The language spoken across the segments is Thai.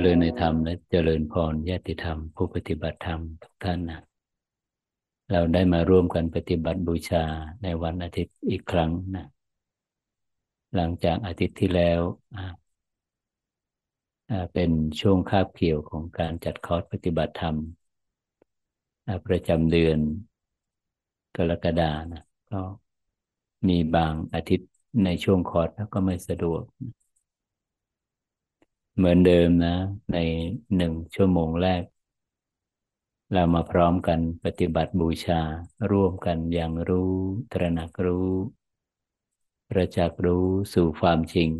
เจริญในธรรมและเจริญพรญาติธรรม ผู้ปฏิบัติธรรมทุกท่านนะเราได้มาร่วมกันปฏิบัติบูชาในวันอาทิตย์อีกครั้งนะหลังจากอาทิตย์ที่แล้วเป็นช่วงคาบเกี่ยวของการจัดคอร์สปฏิบัติธรรม ประจำเดือนกรกฎานะก็มีบางอาทิตย์ในช่วงคอร์สแล้วก็ไม่สะดวก เหมือนเดิมนะ ในหนึ่งชั่วโมงแรก เรามาพร้อมกันปฏิบัติบูชา ร่วมกันอย่างรู้ ตระหนักรู้ ประจักษ์รู้สู่ความจริง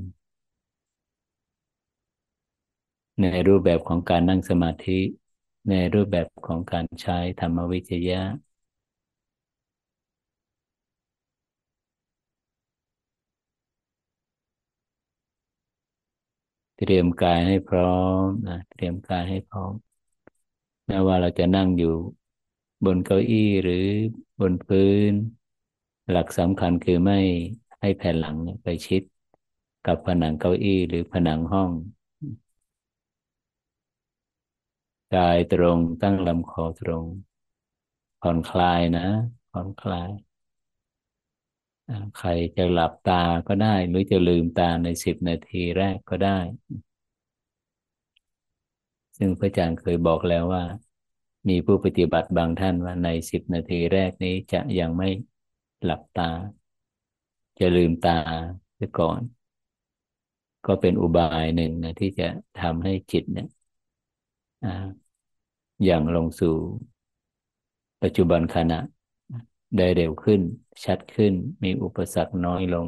ในรูปแบบของการนั่งสมาธิ ในรูปแบบของการใช้ธรรมวิจยะ เตรียมกายให้พร้อมนะเตรียมกายให้พร้อมแม้ว่าเราจะนั่งอยู่บนเก้าอี้หรือบนพื้น หลักสำคัญคือไม่ให้แผ่นหลังไปชิด กับผนังเก้าอี้หรือผนังห้อง กายตรงตั้งลำคอตรงผ่อนคลายนะผ่อนคลาย ใครจะหลับตาก็ได้ หรือจะลืมตาในสิบนาทีแรกก็ได้ ซึ่งพระอาจารย์เคยบอกแล้วว่า มีผู้ปฏิบัติบางท่านว่าในสิบนาทีแรกนี้จะยังไม่หลับตา จะลืมตาไปก่อน ก็เป็นอุบายหนึ่งนะที่จะทำให้จิตเนี่ยอย่างลงสู่ปัจจุบันขณะ ได้เร็วขึ้น ชัดขึ้น มีอุปสรรคน้อยลง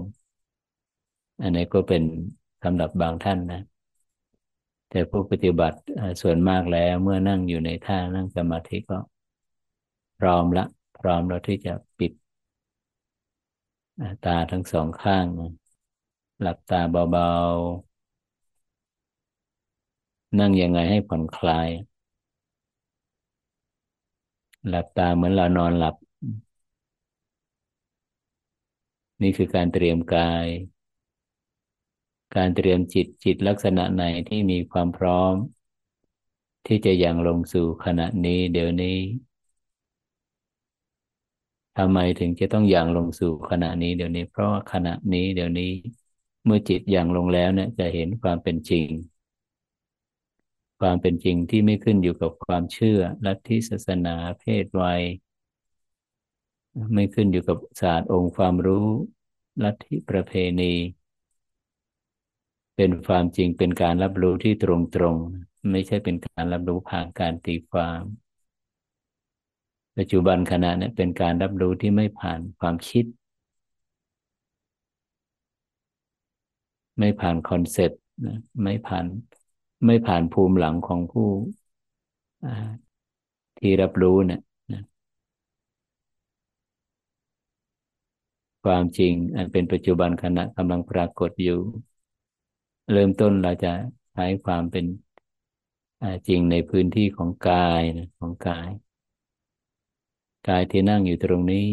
อันนี้ก็เป็นสำหรับบางท่านนะ แต่ผู้ปฏิบัติส่วนมากแล้วเมื่อนั่งอยู่ในท่านั่งสมาธิก็ พร้อมละ พร้อมแล้วที่จะปิด ตาทั้งสองข้าง หลับตาเบาๆ นั่งยังไงให้ผ่อนคลาย หลับตาเหมือนเรานอนหลับ นี่คือการเตรียมกาย การเตรียมจิตจิตลักษณะไหนที่มีความพร้อม ที่จะยังลงสู่ขณะนี้เดี๋ยวนี้ทำไมถึงจะต้องอย่างลงสู่ขณะนี้เดี๋ยวนี้ เพราะขณะนี้เดี๋ยวนี้ เมื่อจิตอย่างลงแล้วเนี่ยจะเห็นความเป็นจริง ความเป็นจริงที่ไม่ขึ้นอยู่กับความเชื่อลัทธิศาสนาเพศวัย ไม่ขึ้นอยู่กับศาสตร์องค์ความรู้ลัทธิประเพณี เป็นความจริงเป็นการรับรู้ที่ตรงตรงไม่ใช่เป็นการรับรู้ผ่านการตีความ ปัจจุบันขณะนี้เป็นการรับรู้ที่ไม่ผ่านความคิด ไม่ผ่าน concept ไม่ผ่านไม่ผ่านภูมิหลังของผู้ที่รับรู้เนี่ย ความจริง อันเป็นปัจจุบันขณะกำลังปรากฏอยู่ เริ่มต้นเราจะใช้ความเป็นจริงในพื้นที่ของกายนะของกาย กายที่นั่งอยู่ตรงนี้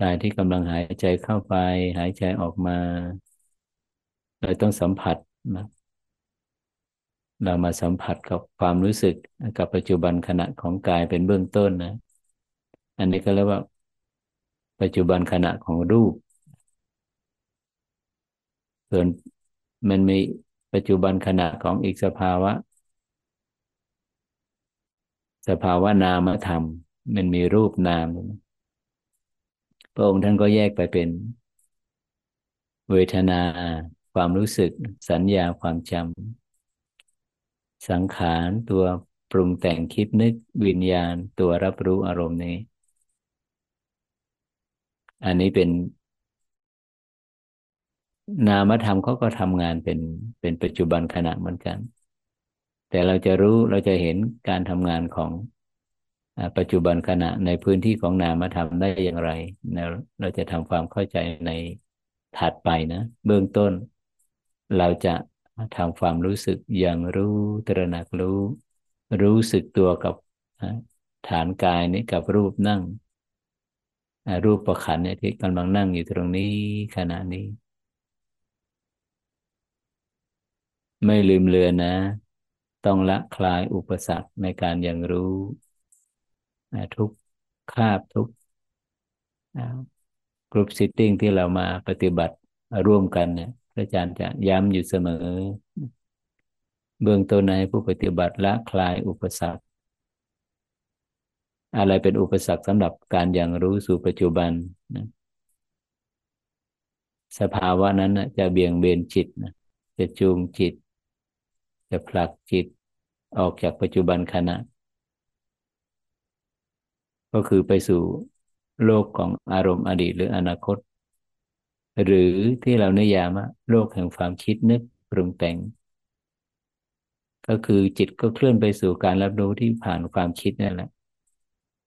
กายที่กำลังหายใจเข้าไป หายใจออกมา เราต้องสัมผัสนะเรามาสัมผัสกับความรู้สึกกับปัจจุบันขณะของกายเป็นเบื้องต้นนะ อันนี้ก็เรียกว่า ปัจจุบันขณะของรูป ส่วนมันมีปัจจุบันขณะของอีกสภาวะ สภาวะนามธรรม มันมีรูปนาม พระองค์ท่านก็แยกไปเป็น เวทนา ความรู้สึก สัญญาความจำสังขารตัวปรุงแต่งคิดนึกวิญญาณตัวรับรู้อารมณ์นี้ อันนี้เป็น นามธรรมเขาก็ทำงานเป็นเป็นปัจจุบันขณะเหมือนกัน แต่เราจะรู้เราจะเห็นการทำงานของปัจจุบันขณะในพื้นที่ของนามธรรมได้อย่างไร เราจะทำความเข้าใจในถัดไปนะ เบื้องต้น เราจะทำความรู้สึกอย่างรู้ตระหนักรู้ รู้สึกตัวกับฐานกายนี้กับรูปนั่ง รูปประขันเนี่ยที่กำลังนั่งอยู่ตรงนี้ขณะนี้ ไม่ลืมเลือนนะ ต้องละคลายอุปสรรคในการหยั่งรู้ทุกคาบทุก group sitting ที่เรามาปฏิบัติร่วมกันเนี่ยพระอาจารย์จะย้ำอยู่เสมอ เบื้องต้นในผู้ปฏิบัติละคลายอุปสรรค อะไรเป็นอุปสรรคสำหรับการหยั่งรู้สู่ปัจจุบันนะสภาวะนั้นนะจะเบี่ยงเบนจิตนะจะจูงจิต จะผลักจิตออกจากปัจจุบันขณะ ก็คือไปสู่โลกของอารมณ์อดีตหรืออนาคต หรือที่เรานิยามว่าโลกแห่งความคิดนึกปรุงแต่ง ก็คือจิตก็เคลื่อนไปสู่การรับรู้ที่ผ่านความคิดนั่นแหละ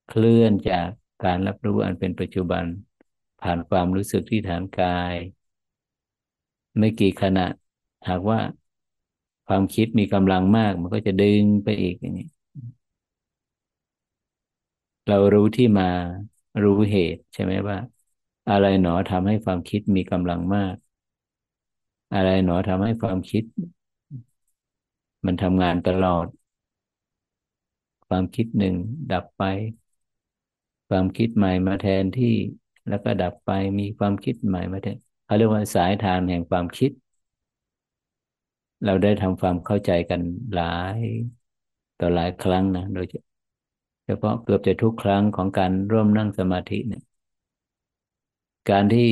เคลื่อนจากการรับรู้อันเป็นปัจจุบัน ผ่านความรู้สึกที่ฐานกาย ไม่กี่ขณะ หากว่าความคิดมีกำลังมาก มันก็จะดึงไปอีกอย่างนี้ เรารู้ที่มารู้เหตุ ใช่ไหมว่า อะไรหนอทำให้ความคิดมีกำลังมาก อะไรหนอทำให้ความคิด มันทำงานตลอด ความคิดหนึ่งดับไป ความคิดใหม่มาแทนที่แล้วก็ดับไปมีความคิดใหม่มาแทนเขาเรียกว่าสายทางแห่งความคิด เราได้ทำความเข้าใจกันหลายต่อหลายครั้งนะโดยเฉพาะเกือบจะทุกครั้งของการร่วมนั่งสมาธิเนี่ยการที่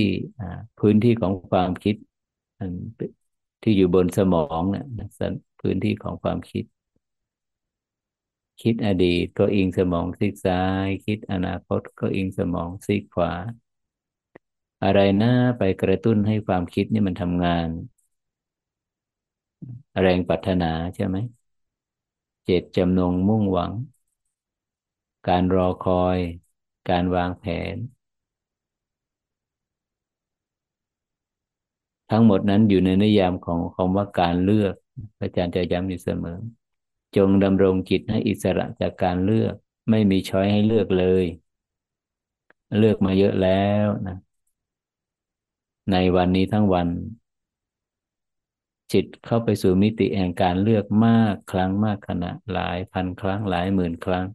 พื้นที่ของความคิดที่อยู่บนสมองเนี่ยพื้นที่ของความคิด คิดอดีตก็อิงสมองซีกซ้าย คิดอนาคตก็อิงสมองซีกขวา อะไรนะไปกระตุ้นให้ความคิดนี่มันทำงาน แรงปรารถนาใช่ไหม เจตจำนงมุ่งหวัง การรอคอย การวางแผน ทั้งหมดนั้นอยู่ในนิยามของคำว่าการเลือก อาจารย์จะย้ำอยู่เสมอ จงดำรงจิตให้อิสระจากการเลือก ไม่มีช้อยให้เลือกเลย เลือกมาเยอะแล้วนะ ในวันนี้ทั้งวัน จิตเข้าไปสู่มิติแห่งการเลือกมากครั้งมากขณะหลายพันครั้งหลายหมื่นครั้ง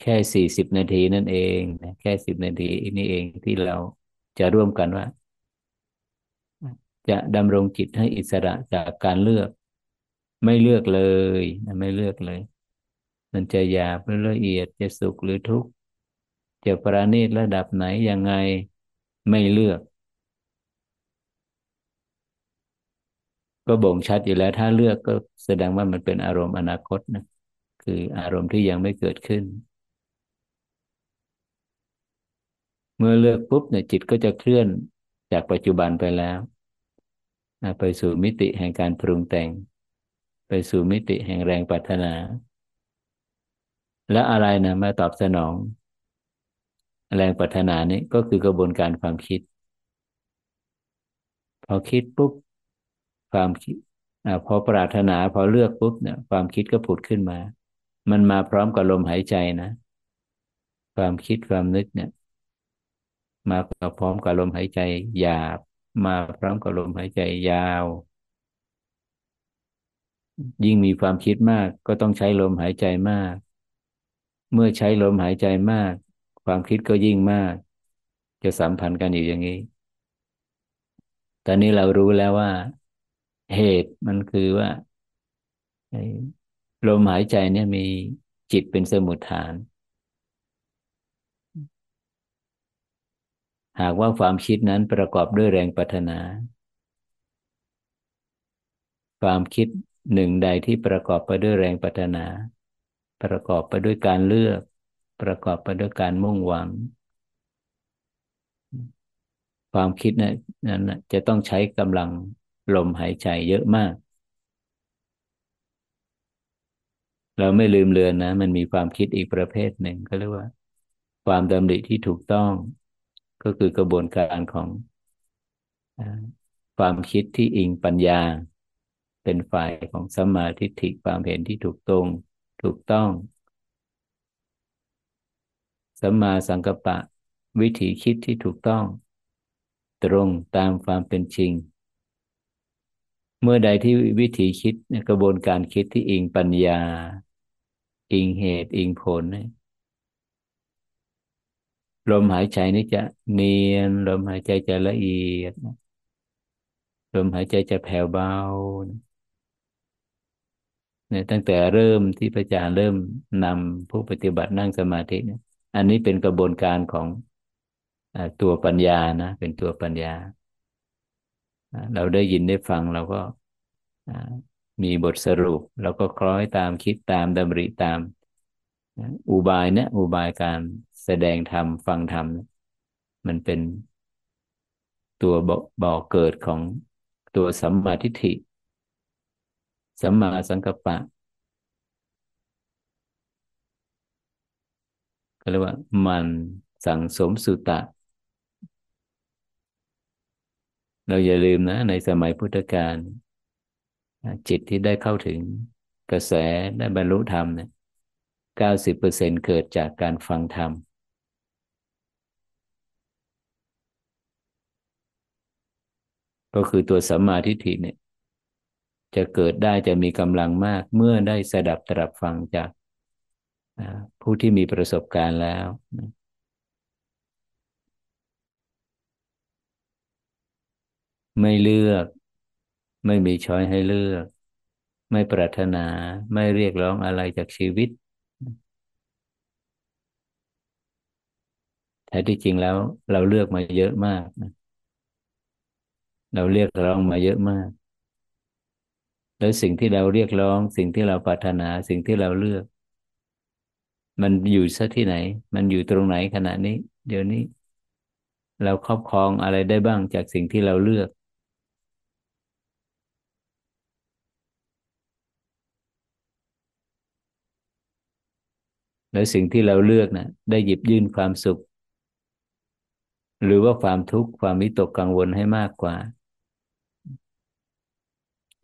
แค่สี่สิบนาทีนั่นเองแค่สิบนาทีนี่เองที่เราจะร่วมกันว่า จะดำรงจิตให้อิสระจากการเลือก ไม่เลือกเลยไม่เลือกเลย มันจะหยาบหรือละเอียดจะสุขหรือทุกข์จะประณีตระดับไหนยังไงไม่เลือก ก็บ่งชัดอยู่แล้ว ถ้าเลือกก็แสดงว่ามันเป็นอารมณ์อนาคตนะคืออารมณ์ที่ยังไม่เกิดขึ้น เมื่อเลือกปุ๊บเนี่ยจิตก็จะเคลื่อนจากปัจจุบันไปแล้ว ไปสู่มิติแห่งการปรุงแต่ง ไปสู่มิติแห่งแรงปรารถนา และอะไรนะมาตอบสนอง แรงปรารถนานี้ก็คือกระบวนการความคิด พอคิดปุ๊บความคิดอพอปรารถนาพอเลือกปุ๊บเนี่ย ความคิดก็ผุดขึ้นมา มันมาพร้อมกับลมหายใจนะ ความคิดความนึกเนี่ย มาพร้อมกับลมหายใจหยาบ มาพร้อมกับลมหายใจยาว ยิ่งมีความคิดมากก็ต้องใช้ลมหายใจมาก เมื่อใช้ลมหายใจมาก ความคิดก็ยิ่งมาก จะสัมพันธ์กันอยู่อย่างนี้ ตอนนี้เรารู้แล้วว่า เหตุมันคือว่าลมหายใจเนี่ยมีจิตเป็นสมุทฐาน หากว่าความคิดนั้นประกอบด้วยแรงปรารถนา ความคิด หนึ่งใดที่ประกอบไปด้วยแรงปรารถนา ประกอบไปด้วยการเลือก ประกอบไปด้วยการมุ่งหวัง ความคิดนั้นจะต้องใช้กำลังลมหายใจเยอะมาก เราไม่ลืมเลือนนะ มันมีความคิดอีกประเภทหนึ่งก็เรียกว่า ความดำริที่ถูกต้อง ก็คือกระบวนการของความคิดที่อิงปัญญา เป็นฝ่ายของสมาธิฐิความเห็นที่ถูกตรงถูกต้องสัมมาสังกัปปะ วิถีคิดที่ถูกต้อง ตรงตามความเป็นจริง เมื่อใดที่วิธีคิดกระบวนการคิดที่อิงปัญญา อิงเหตุอิงผลลมหายใจนี่จะเนียน ลมหายใจจะละเอียดลมหายใจจะแผ่วเบา เนี่ยตั้งแต่เริ่มที่พระอาจารย์เริ่มนำผู้ปฏิบัตินั่งสมาธิเนี่ยอันนี้เป็นกระบวนการของตัวปัญญานะ เป็นตัวปัญญา เราได้ยินได้ฟังเราก็มีบทสรุปเราก็คล้อยตามคิดตามดำริตาม อุบายเนี่ยอุบายการแสดงธรรมฟังธรรม มันเป็นตัวบอกเกิดของตัวสัมมาทิฏฐิ สัมมาสังกัปปะก็เรียกว่ามันสั่งสมสุตะ เราอย่าลืมนะ ในสมัยพุทธกาลจิตที่ได้เข้าถึงกระแสได้บรรลุธรรมเนี่ยเก้าสิบเปอร์เซ็นเกิดจากการฟังธรรมก็คือตัวสัมมาทิฏฐิเนี่ย จะเกิดได้จะมีกำลังมากเมื่อได้สดับตรับฟังจากผู้ที่มีประสบการณ์แล้วไม่เลือก ไม่มีช้อยให้เลือก ไม่ปรารถนาไม่เรียกร้องอะไรจากชีวิตแท้ที่จริงแล้วเราเลือกมาเยอะมาก เราเรียกร้องมาเยอะมาก แล้วสิ่งที่เราเรียกร้อง สิ่งที่เราปรารถนาสิ่งที่เราเลือก มันอยู่ซะที่ไหน มันอยู่ตรงไหนขณะนี้ เดี๋ยวนี้ เราครอบครองอะไรได้บ้างจากสิ่งที่เราเลือก แล้วสิ่งที่เราเลือกนะได้หยิบยื่นความสุข หรือว่าความทุกข์ความวิตกกังวลให้มากกว่า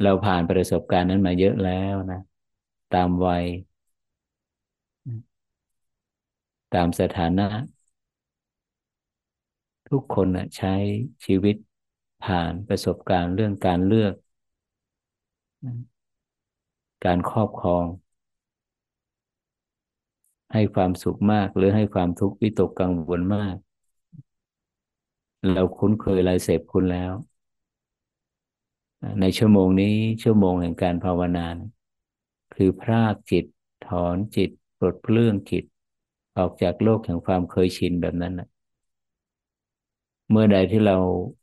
เราผ่านประสบการณ์นั้นมาเยอะแล้วนะ ตามวัย ตามสถานะ ทุกคนนะใช้ชีวิตผ่านประสบการณ์เรื่องการเลือก การครอบครอง ให้ความสุขมากหรือให้ความทุกข์วิตกกังวลมาก เราคุ้นเคยลายเสพคุณแล้ว ในชั่วโมงนี้ชั่วโมงแห่งการภาวนาคือพรากจิต ถอนจิตปลดเปลื้องจิต ออกจากโลกแห่งความเคยชินแบบนั้นนะเมื่อใดที่เรา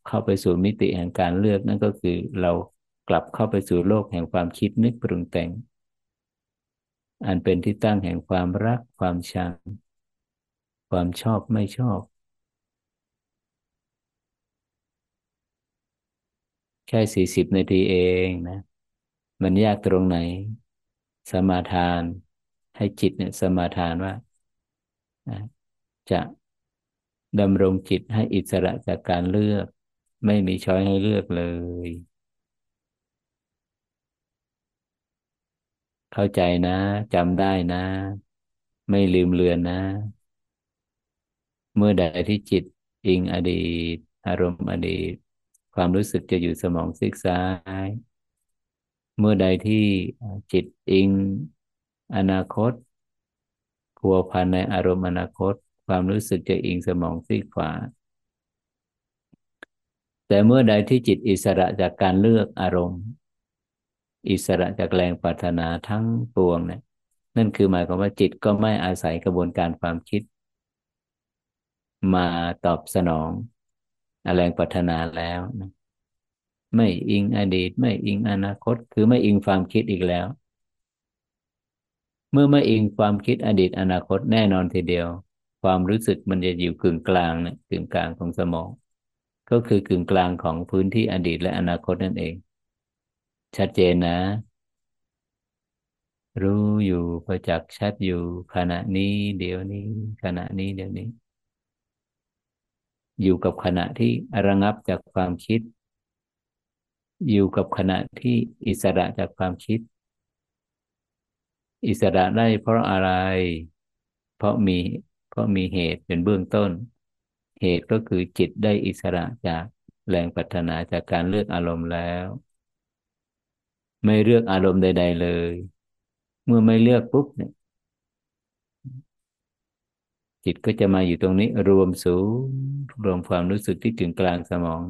เข้าไปสู่มิติแห่งการเลือกนั่นก็คือเรากลับเข้าไปสู่โลกแห่งความคิดนึกปรุงแต่ง อันเป็นที่ตั้งแห่งความรักความชังความชอบไม่ชอบ แค่สี่สิบนาทีเองนะ มันยากตรงไหน สมาทาน ให้จิตเนี่ยสมาทานว่า จะดำรงจิตให้อิสระจากการเลือก ไม่มีช้อยให้เลือกเลย เข้าใจนะจำได้นะ ไม่ลืมเลือนนะ เมื่อใดที่จิตอิงอดีต อารมณ์อดีต ความรู้สึกจะอยู่สมองซีกซ้าย เมื่อใดที่จิตอิงอนาคตพัวพันในอารมณ์อนาคต ความรู้สึกจะอิงสมองซีกขวา แต่เมื่อใดที่จิตอิสระจากการเลือกอารมณ์ อิสระจากแรงปรารถนาทั้งปวงเนี่ยนั่นคือหมายความว่าจิตก็ไม่อาศัยกระบวนการความคิด มาตอบสนอง แรงปรารถนาแล้วนะไม่อิงอดีต ไม่อิงอนาคต คือไม่อิงความคิดอีกแล้ว เมื่อไม่อิงความคิดอดีตอนาคตแน่นอนทีเดียว ความรู้สึกมันจะอยู่กึ่งกลางเนี่ยกึ่งกลางของสมอง ก็คือกึ่งกลางของพื้นที่อดีตและอนาคตนั่นเองชัดเจนนะ รู้อยู่ประจักษ์ชัดอยู่ขณะนี้ เดี๋ยวนี้ ขณะนี้เดี๋ยวนี้ อยู่กับขณะที่ระงับจากความคิด อยู่กับขณะที่อิสระจากความคิด อิสระได้เพราะอะไร เพราะมีเพราะมีเหตุเป็นเบื้องต้น เหตุก็คือจิตได้อิสระจากแรงปรารถนาจากการเลือกอารมณ์แล้ว ไม่เลือกอารมณ์ใด ๆ เลย เมื่อไม่เลือกปุ๊บเนี่ย จิตก็จะมาอยู่ตรงนี้รวมศูนย์รวมความรู้สึกที่ถึงกลางสมอง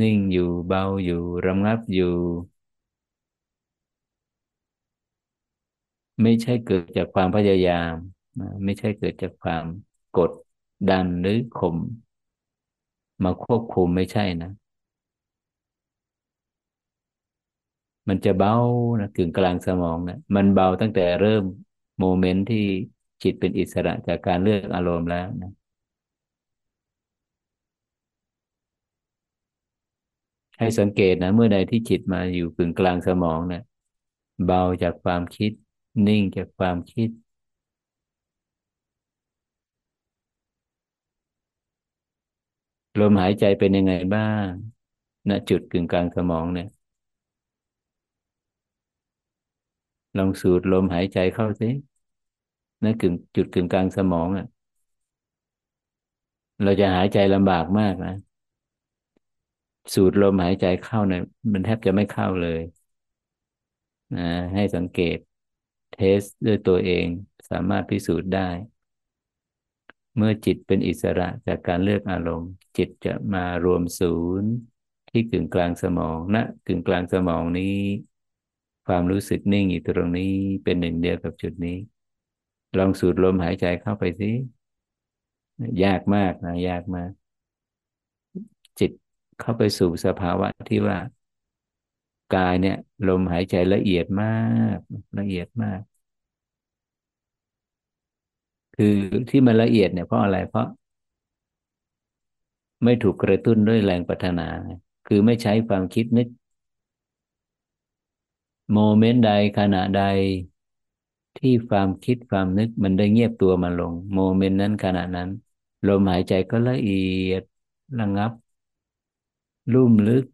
นิ่งอยู่เบาอยู่ระงับอยู่ ไม่ใช่เกิดจากความพยายาม ไม่ใช่เกิดจากความกดดันหรือข่มมาควบคุมไม่ใช่นะ มันจะเบานะกึ่งกลางสมองนะมันเบาตั้งแต่เริ่ม โมเมนต์ที่จิตเป็นอิสระจากการเลือกอารมณ์แล้วนะให้สังเกตนะ เมื่อใดที่จิตมาอยู่กึ่งกลางสมองเนะี่ยเบาจากความคิด นิ่งจากความคิด ลมหายใจเป็นยังไงบ้างณนะจุดกึ่งกลางสมองเนี่ย ลองสูดลมหายใจเข้าสินั่นกึ่งจุดกึ่งกลางสมองอะ เราจะหายใจลำบากมากนะ สูดลมหายใจเข้าเนี่ยมันแทบจะไม่เข้าเลยนะให้สังเกตเทสด้วยตัวเองสามารถพิสูจน์ได้ เมื่อจิตเป็นอิสระจากการเลือกอารมณ์ จิตจะมารวมศูนย์ที่กึ่งกลางสมองณนะกึ่งกลางสมองนี้ ความรู้สึกนิ่งอยู่ตรงนี้เป็นหนึ่งเดียวกับจุดนี้ ลองสูดลมหายใจเข้าไปสิยากมากนะยากมาก จิตเข้าไปสู่สภาวะที่ว่ากายเนี่ย ลมหายใจละเอียดมากละเอียดมาก คือที่มันละเอียดเนี่ยเพราะอะไรเพราะ ไม่ถูกกระตุ้นด้วยแรงปัฒนา คือไม่ใช้ความคิดนึก โมเมนต์ใดขณะใดที่ความคิดความนึกมันได้เงียบตัวมาลง โมเมนต์นั้นขณะนั้น ลมหายใจก็ละเอียดระงับ ลุ่มลึก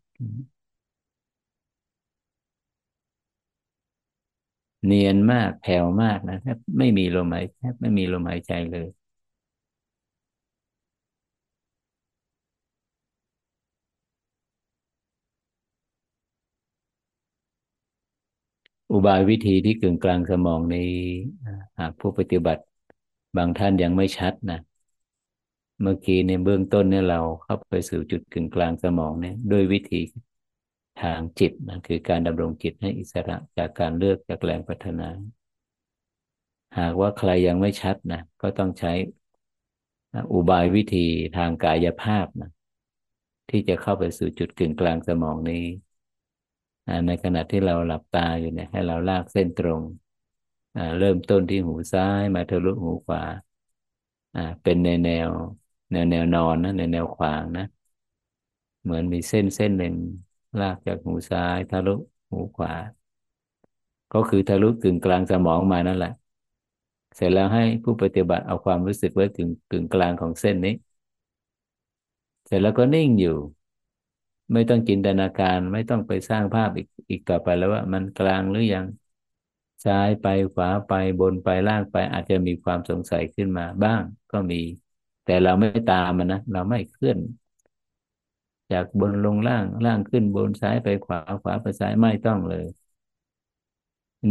เนียนมากแผ่วมากนะแทบไม่มีลมหายแทบไม่มีลมหายใจเลย อุบายวิธีที่กึ่งกลางสมองนี้หากผู้ปฏิบัติบางท่านยังไม่ชัดนะ เมื่อกี้ในเบื้องต้นเนี่ยเราเข้าไปสู่จุดกึ่งกลางสมองเนี่ยด้วยวิธีทางจิตนะคือการดำรงจิตให้อิสระจากการเลือกจากแรงพัฒนา หากว่าใครยังไม่ชัดนะก็ต้องใช้อุบายวิธีทางกายภาพนะที่จะเข้าไปสู่จุดกึ่งกลางสมองนี้ ในขณะที่เราหลับตาอยู่เนี่ยให้เราลากเส้นตรงเริ่มต้นที่หูซ้ายมาทะลุหูขวาเป็นในแนว แนวแนวนอนนะในแนวขวางนะ เหมือนมีเส้นเส้นหนึ่งลากจากหูซ้ายทะลุหูขวา ก็คือทะลุกึ่งกลางสมองมานั่นแหละ เสร็จแล้วให้ผู้ปฏิบัติเอาความรู้สึกไว้ถึงกึ่งกลางของเส้นนี้ เสร็จแล้วก็นิ่งอยู่ ไม่ต้องจินตนาการไม่ต้องไปสร้างภาพอีกอีกต่อไปแล้วว่ามันกลางหรือยังซ้ายไปขวาไปบนไปล่างไป อาจจะมีความสงสัยขึ้นมาบ้างก็มี แต่เราไม่ตามมันนะเราไม่เคลื่อน จากบนลงล่างล่างขึ้นบนซ้ายไปขวาขวาไปซ้ายไม่ต้องเลย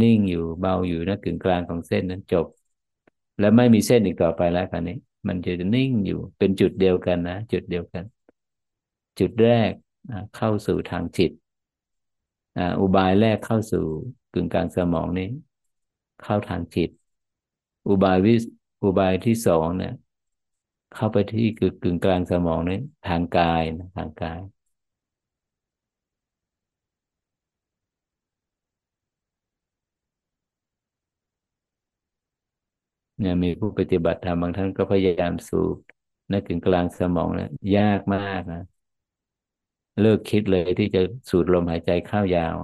นิ่งอยู่เบาอยู่นะกึ่งกลางของเส้นนั้นจบ แล้วไม่มีเส้นอีกต่อไปแล้วคันนี้ มันจะนิ่งอยู่เป็นจุดเดียวกันนะจุดเดียวกัน จุดแรก เข้าสู่ทางจิตอุบายแรกเข้าสู่กึ่งกลางสมองนี้ เข้าทางจิต อุบายวิอุบายที่สองเนี่ย เข้าไปที่กึ่งกึ่งกลางสมองนี้ ทางกายนะทางกาย เนี่ยมีผู้ปฏิบัติธรรมบางท่านก็พยายามสูบในกึ่งกลางสมองเนี่ยยากมากนะ เลิกคิดเลยที่จะสูดลมหายใจเข้ายาว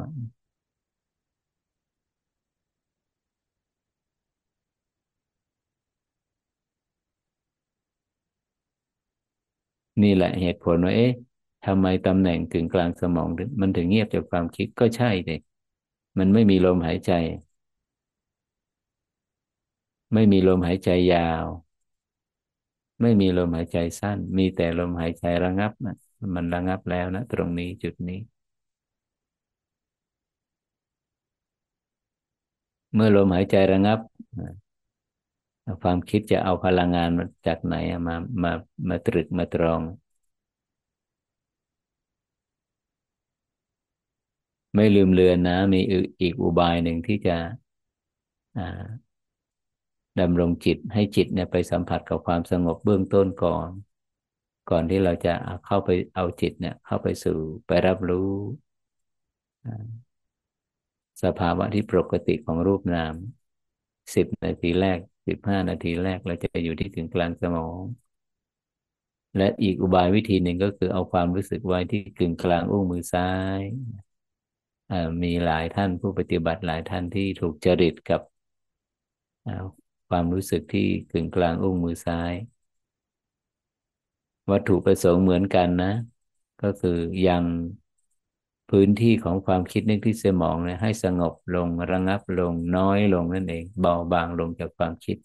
นี่แหละเหตุผลว่าเอ๊ะทำไมตำแหน่งกึ่งกลางสมองมันถึงเงียบจากความคิดก็ใช่เลยมันไม่มีลมหายใจ ไม่มีลมหายใจยาว ไม่มีลมหายใจสั้น มีแต่ลมหายใจระงับนะ มันระงับแล้วนะ ตรงนี้จุดนี้ เมื่อลมหายใจระงับ ความคิดจะเอาพลังงานจากไหนมามามาตรึกมาตรอง ไม่ลืมเลือนนะ มีอีกอุบายหนึ่งที่จะดำรงจิตให้จิตเนี่ยไปสัมผัสกับความสงบเบื้องต้นก่อน ก่อนที่เราจะเข้าไปเอาจิตเนี่ย เข้าไปสู่ไปรับรู้สภาวะที่ปกติของรูปนามสิบนาทีแรกสิบห้านาทีแรกเราจะอยู่ที่กึ่งกลางสมอง และอีกอุบายวิธีหนึ่งก็คือเอาความรู้สึกไว้ที่กึ่งกลางอุ้งมือซ้ายมีหลายท่านผู้ปฏิบัติหลายท่านที่ถูกจริตกับความรู้สึกที่กึ่งกลางอุ้งมือซ้าย วัตถุประสงค์เหมือนกันนะ ก็คือยังพื้นที่ของความคิดนึกที่สมองเนี่ยให้สงบลงระงับลงน้อยลงนั่นเอง เบาบางลงจากความคิด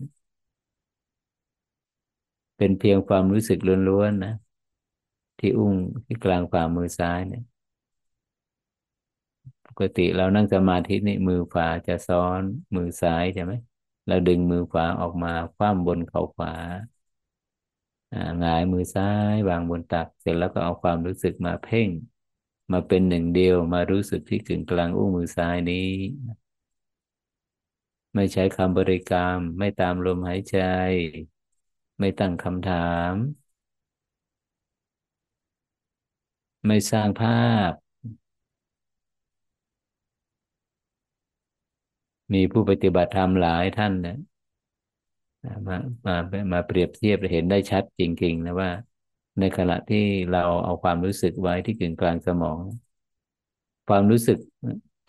เป็นเพียงความรู้สึกล้วนๆนะ ที่อุ้งที่กลางฝ่ามือซ้ายเนี่ย ปกติเรานั่งสมาธินี่มือขวาจะซ้อนมือซ้ายใช่ไหมเราดึงมือขวาออกมาคว่ำบนเข่าขวา หงายมือซ้ายวางบนตัก เสร็จแล้วก็เอาความรู้สึกมาเพ่ง มาเป็นหนึ่งเดียวมารู้สึกที่กึ่งกลางอุ้งมือซ้ายนี้ ไม่ใช้คำบริกรรม ไม่ตามลมหายใจ ไม่ตั้งคำถาม ไม่สร้างภาพ มีผู้ปฏิบัติธรรมหลายท่านเนี่ย มามามาเปรียบเทียบเห็นได้ชัดจริง ๆ นะว่า ในขณะที่เราเอาความรู้สึกไว้ที่กึ่งกลางสมอง ความรู้สึก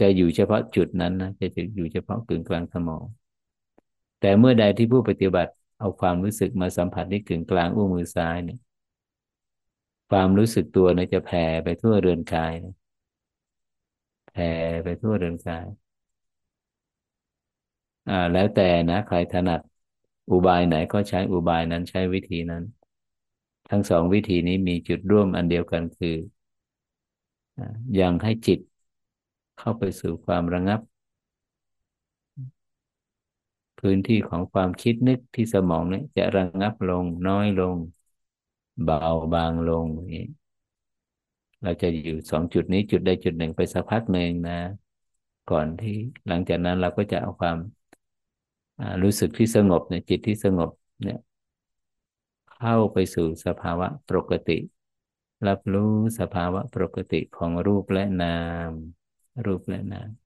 จะอยู่เฉพาะจุดนั้นนะจะอยู่เฉพาะกึ่งกลางสมอง แต่เมื่อใดที่ผู้ปฏิบัติเอาความรู้สึกมาสัมผัสที่กึ่งกลางอุ้งมือซ้ายเนี่ย ความรู้สึกตัวเนี่ยจะแผ่ไปทั่วเรือนกายแผ่ไปทั่วเรือนกาย อ่า แล้วแต่นะใครถนัด อุบายไหนก็ใช้อุบายนั้นใช้วิธีนั้น ทั้งสองวิธีนี้มีจุดร่วมอันเดียวกันคือยังให้จิตเข้าไปสู่ความระงับ พื้นที่ของความคิดนึกที่สมองเนี่ยจะระงับลงน้อยลง เบาบางลงนี่เราจะอยู่สองจุดนี้จุดใดจุดหนึ่งไปสักพักหนึ่งนะ ก่อนที่หลังจากนั้นเราก็จะเอาความ รู้สึกที่สงบเนี่ยจิตที่สงบเนี่ย เข้าไปสู่สภาวะปกติ รับรู้สภาวะปกติของรูปและนาม รูปและนาม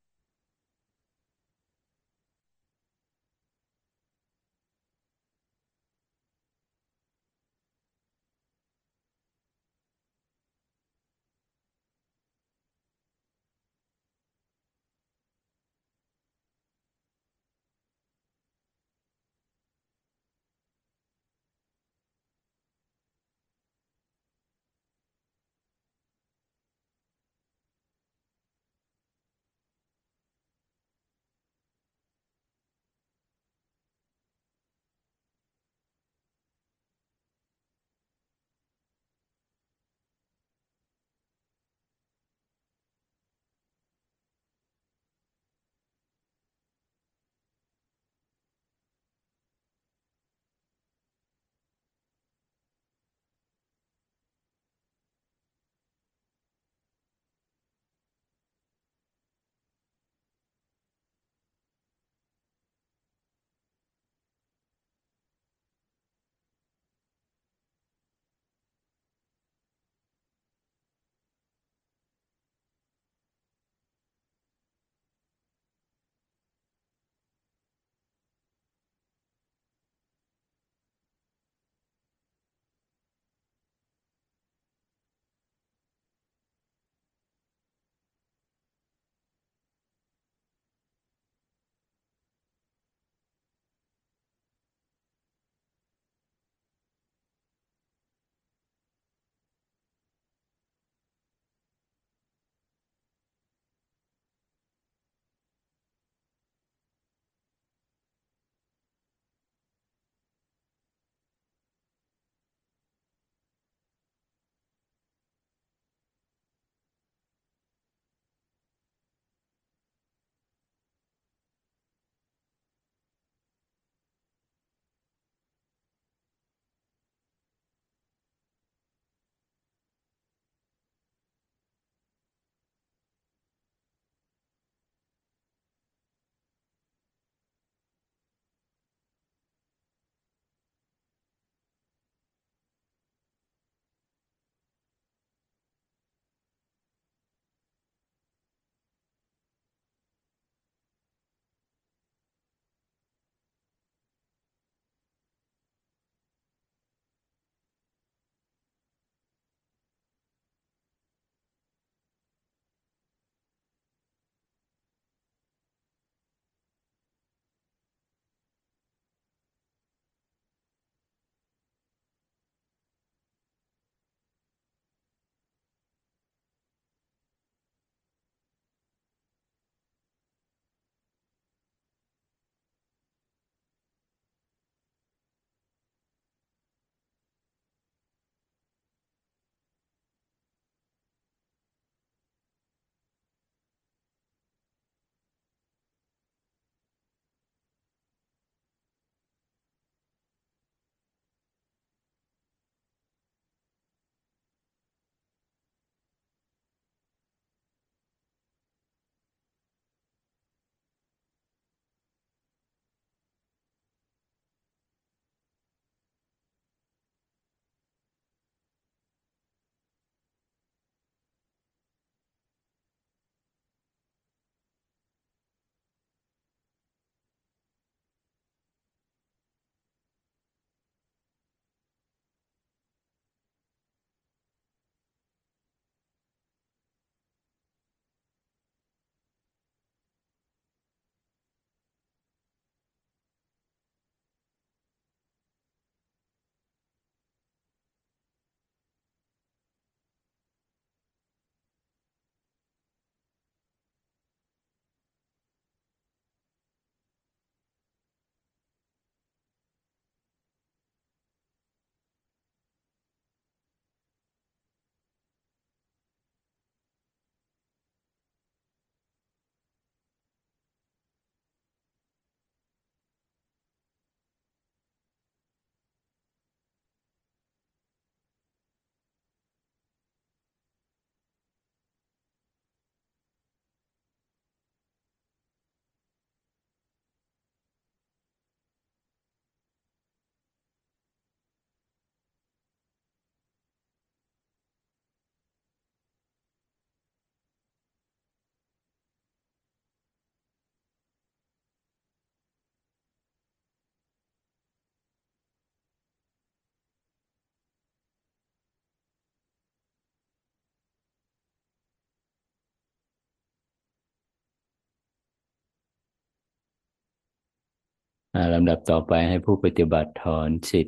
ลำดับต่อไปให้ผู้ปฏิบัติถอนจิต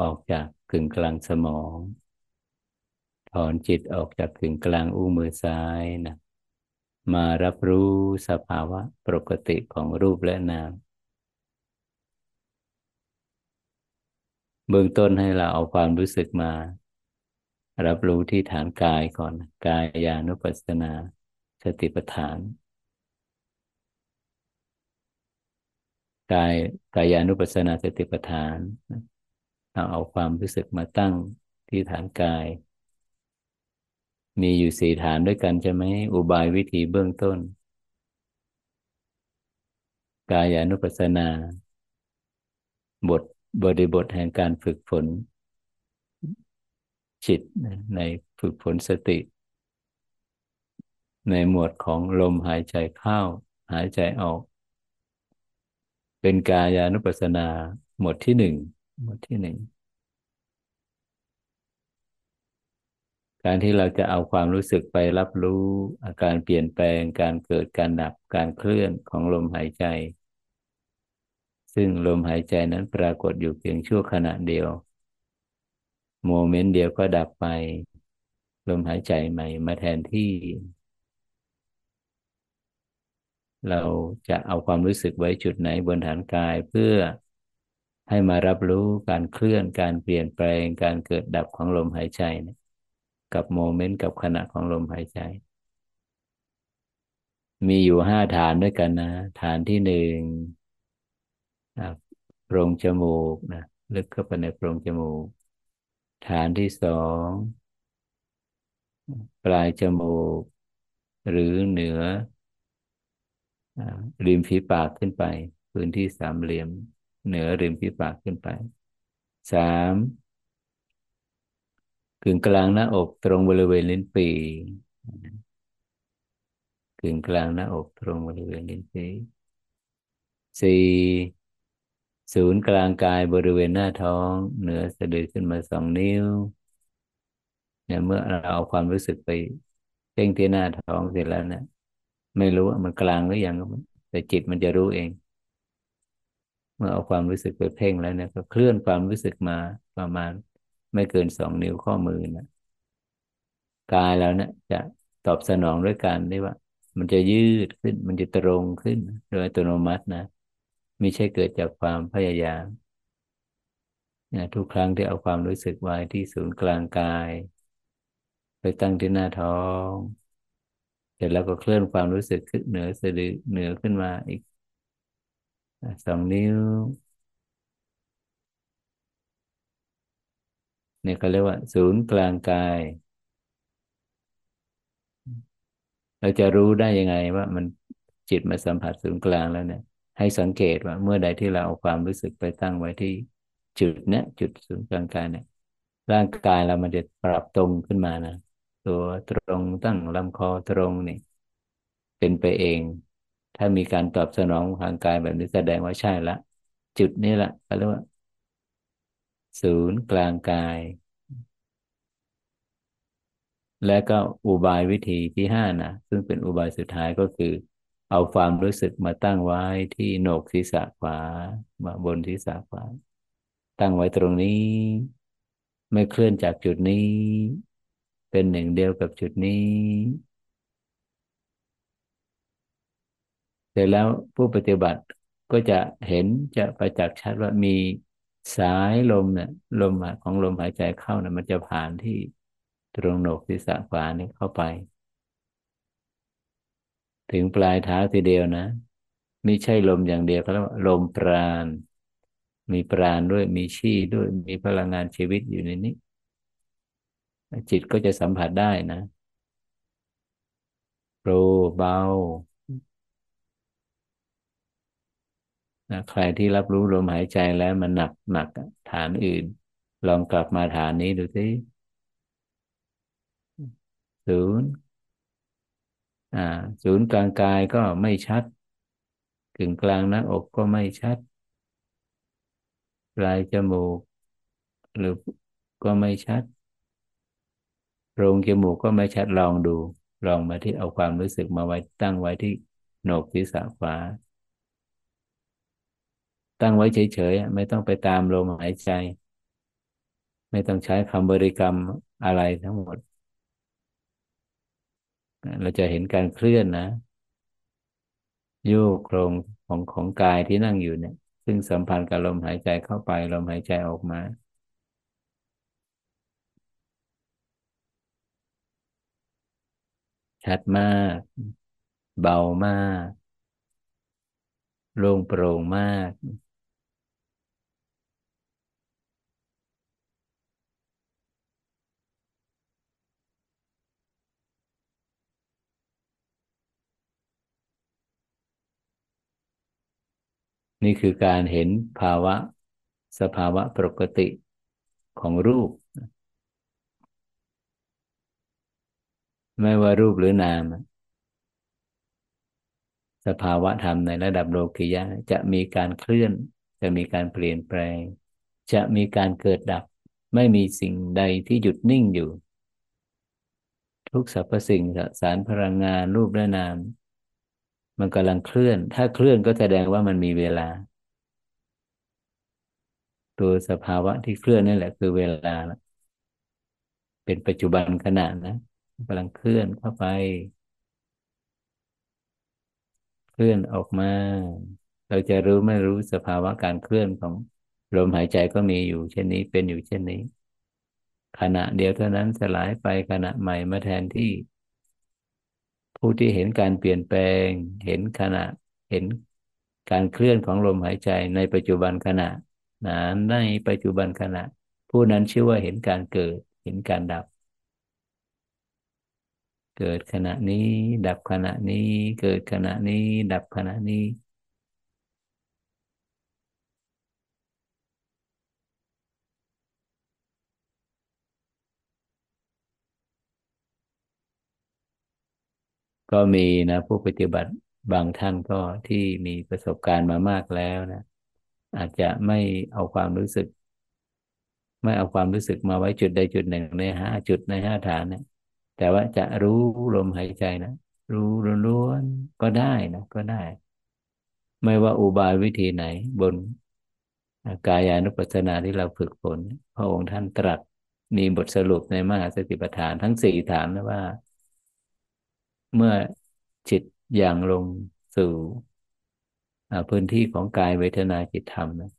ออกจากกึ่งกลางสมอง ถอนจิตออกจากกึ่งกลางอุ้งมือซ้ายนะมารับรู้สภาวะปกติของรูปและนามเบื้องต้นให้เราเอาความรู้สึกมา รับรู้ที่ฐานกายก่อน กายานุปัสสนา สติปัฏฐาน กายกายานุปัสสนาสติปัฏฐานเอาเอาความรู้สึกมาตั้งที่ฐานกาย มีอยู่สี่ฐานด้วยกันใช่ไหมอุบายวิธีเบื้องต้น กายานุปัสสนา บทบริบทแห่งการฝึกฝน จิตในฝึกฝนสติ ในหมวดของลมหายใจเข้า หายใจออก เป็นกายานุปัสสนา หมวดที่หนึ่งหมวดที่หนึ่งการที่เราจะเอาความรู้สึกไปรับรู้อาการเปลี่ยนแปลง การเกิดการดับการเคลื่อนของลมหายใจ ซึ่งลมหายใจนั้นปรากฏอยู่เพียงชั่วขณะเดียว โมเมนต์เดียวก็ดับไป ลมหายใจใหม่มาแทนที่ เราจะเอาความรู้สึกไว้จุดไหนบนฐานกายเพื่อให้มารับรู้การเคลื่อนการเปลี่ยนแปลงการเกิดดับของลมหายใจนะกับโมเมนต์กับขณะของลมหายใจ มีอยู่ห้าฐานด้วยกันนะ ฐานที่หนึ่งโพรงจมูกนะลึกเข้าไปในโพรงจมูก ฐานที่สองปลายจมูก หรือเหนือ ริมฝีปากขึ้นไป พื้นที่สามเหลี่ยม เหนือริมฝีปากขึ้นไปสามกึ่งกลางหน้าอกตรงบริเวณลิ้นปีกึ่งกลางหน้าอกตรงบริเวณลิ้นปีสี่ศูนย์กลางกายบริเวณหน้าท้อง เหนือสะดือขึ้นมาสองนิ้วเนี่ยเมื่อเราเอาความรู้สึกไปเพ่งที่หน้าท้องเสร็จแล้วเนี่ย ไม่รู้ว่ามันกลางหรือยังแต่จิตมันจะรู้เอง เมื่อเอาความรู้สึกไปเพ่งแล้วเนี่ยก็เคลื่อนความรู้สึกมาประมาณไม่เกินสองนิ้วข้อมือนะกายแล้วเนี่ยจะตอบสนองด้วยการที่ว่า มันจะยืดขึ้น มันจะตรงขึ้นโดยอัตโนมัตินะไม่ใช่เกิดจากความพยายามนะทุกครั้งที่เอาความรู้สึกไว้ที่ศูนย์กลางกาย ไปตั้งที่หน้าท้อง เสร็จแล้วก็เคลื่อนความรู้สึกขึ้นเหนือสะดือเหนือขึ้นมาอีกสองนิ้วนี่เขาเรียกว่า ศูนย์กลางกาย เราจะรู้ได้ยังไงว่ามันจิตมาสัมผัสศูนย์กลางแล้วเนี่ย ให้สังเกตว่าเมื่อใดที่เราเอาความรู้สึกไปตั้งไว้ที่จุดเนี้ยจุดศูนย์กลางกายเนี่ยร่างกายเรามันจะปรับตรงขึ้นมานะ ตัวตรงตั้งลำคอตรงนี่เป็นไปเอง ถ้ามีการตอบสนองทางกายแบบนี้แสดงว่าใช่ละ จุดนี้แหละเขาเรียกว่า ศูนย์กลางกาย และก็อุบายวิธีที่ห้านะซึ่งเป็นอุบายสุดท้ายก็คือ เอาความรู้สึกมาตั้งไว้ที่โหนกศีรษะขวามาบนศีรษะขวาตั้งไว้ตรงนี้ ไม่เคลื่อนจากจุดนี้ เป็นหนึ่งเดียวกับจุดนี้ เสร็จแล้วผู้ปฏิบัติก็จะเห็นจะประจักษ์ชัดว่ามีสายลมเนี่ยลมของลมหายใจเข้าเนี่ยมันจะผ่านที่ตรงโหนกศีรษะขวานี่เข้าไป ถึงปลายเท้าทีเดียวนะไม่ใช่ลมอย่างเดียวเขาเรียกว่าลมปราณมีปราณด้วยมีชี่ด้วยมีพลังงานชีวิตอยู่ในนี้ จิตก็จะสัมผัสได้นะโปรเบานะใครที่รับรู้ลมหายใจแล้วมันหนักหนักฐานอื่น ลองกลับมาฐานนี้ดูสิศูนย์อ่าศูนย์กลางกายก็ไม่ชัดกึ่งกลางหน้าอกก็ไม่ชัดปลายจมูก หรือก็ไม่ชัด โรงจมูกก็ไม่ชัดลองดู ลองมาที่เอาความรู้สึกมาไว้ตั้งไว้ที่โหนกศีรษะขวาตั้งไว้เฉยๆไม่ต้องไปตามลมหายใจ ไม่ต้องใช้คำบริกรรมอะไรทั้งหมด เราจะเห็นการเคลื่อนนะโยกโครงของของกายที่นั่งอยู่เนี่ย ซึ่งสัมพันธ์กับลมหายใจเข้าไปลมหายใจออกมา ชัดมาก เบามากโล่งโปร่งมาก นี่คือการเห็นภาวะ สภาวะปกติของรูป ไม่ว่ารูปหรือนาม สภาวะธรรมในระดับโลกิยะจะมีการเคลื่อน จะมีการเปลี่ยนแปลง จะมีการเกิดดับ ไม่มีสิ่งใดที่หยุดนิ่งอยู่ ทุกสรรพสิ่งสารพลังงานรูปและนาม มันกำลังเคลื่อน ถ้าเคลื่อนก็แสดงว่ามันมีเวลา ตัวสภาวะที่เคลื่อนนี่แหละคือเวลา เป็นปัจจุบันขณะนะ กำลังเคลื่อนเข้าไป เคลื่อนออกมา เราจะรู้ไม่รู้สภาวะการเคลื่อนของลมหายใจก็มีอยู่ เช่นนี้เป็นอยู่เช่นนี้ ขณะเดียวเท่านั้นสลายไปขณะใหม่มาแทนที่ ผู้ที่เห็นการเปลี่ยนแปลง เห็นขณะเห็นการเคลื่อนของลมหายใจในปัจจุบันขณะนั้นในปัจจุบันขณะ ผู้นั้นชื่อว่าเห็นการเกิด เห็นการดับ เกิดขณะนี้ ดับขณะนี้ เกิดขณะนี้ ดับขณะนี้ ก็มีนะผู้ปฏิบัติบางท่านก็ที่มีประสบการณ์มามากแล้วนะ อาจจะไม่เอาความรู้สึก ไม่เอาความรู้สึกมาไว้จุดใดจุดหนึ่งในห้าจุดในห้าฐานเนี่ย แต่ว่าจะรู้ลมหายใจนะรู้ล้วนๆก็ได้นะก็ได้ ไม่ว่าอุบายวิธีไหน บนกายานุปัสสนาที่เราฝึกฝนพระองค์ท่านตรัสมีบทสรุปในมหาสติปัฏฐานทั้งสี่ฐานนะว่า เมื่อจิตอย่างลงสู่พื้นที่ของกายเวทนาจิตธรรมนะ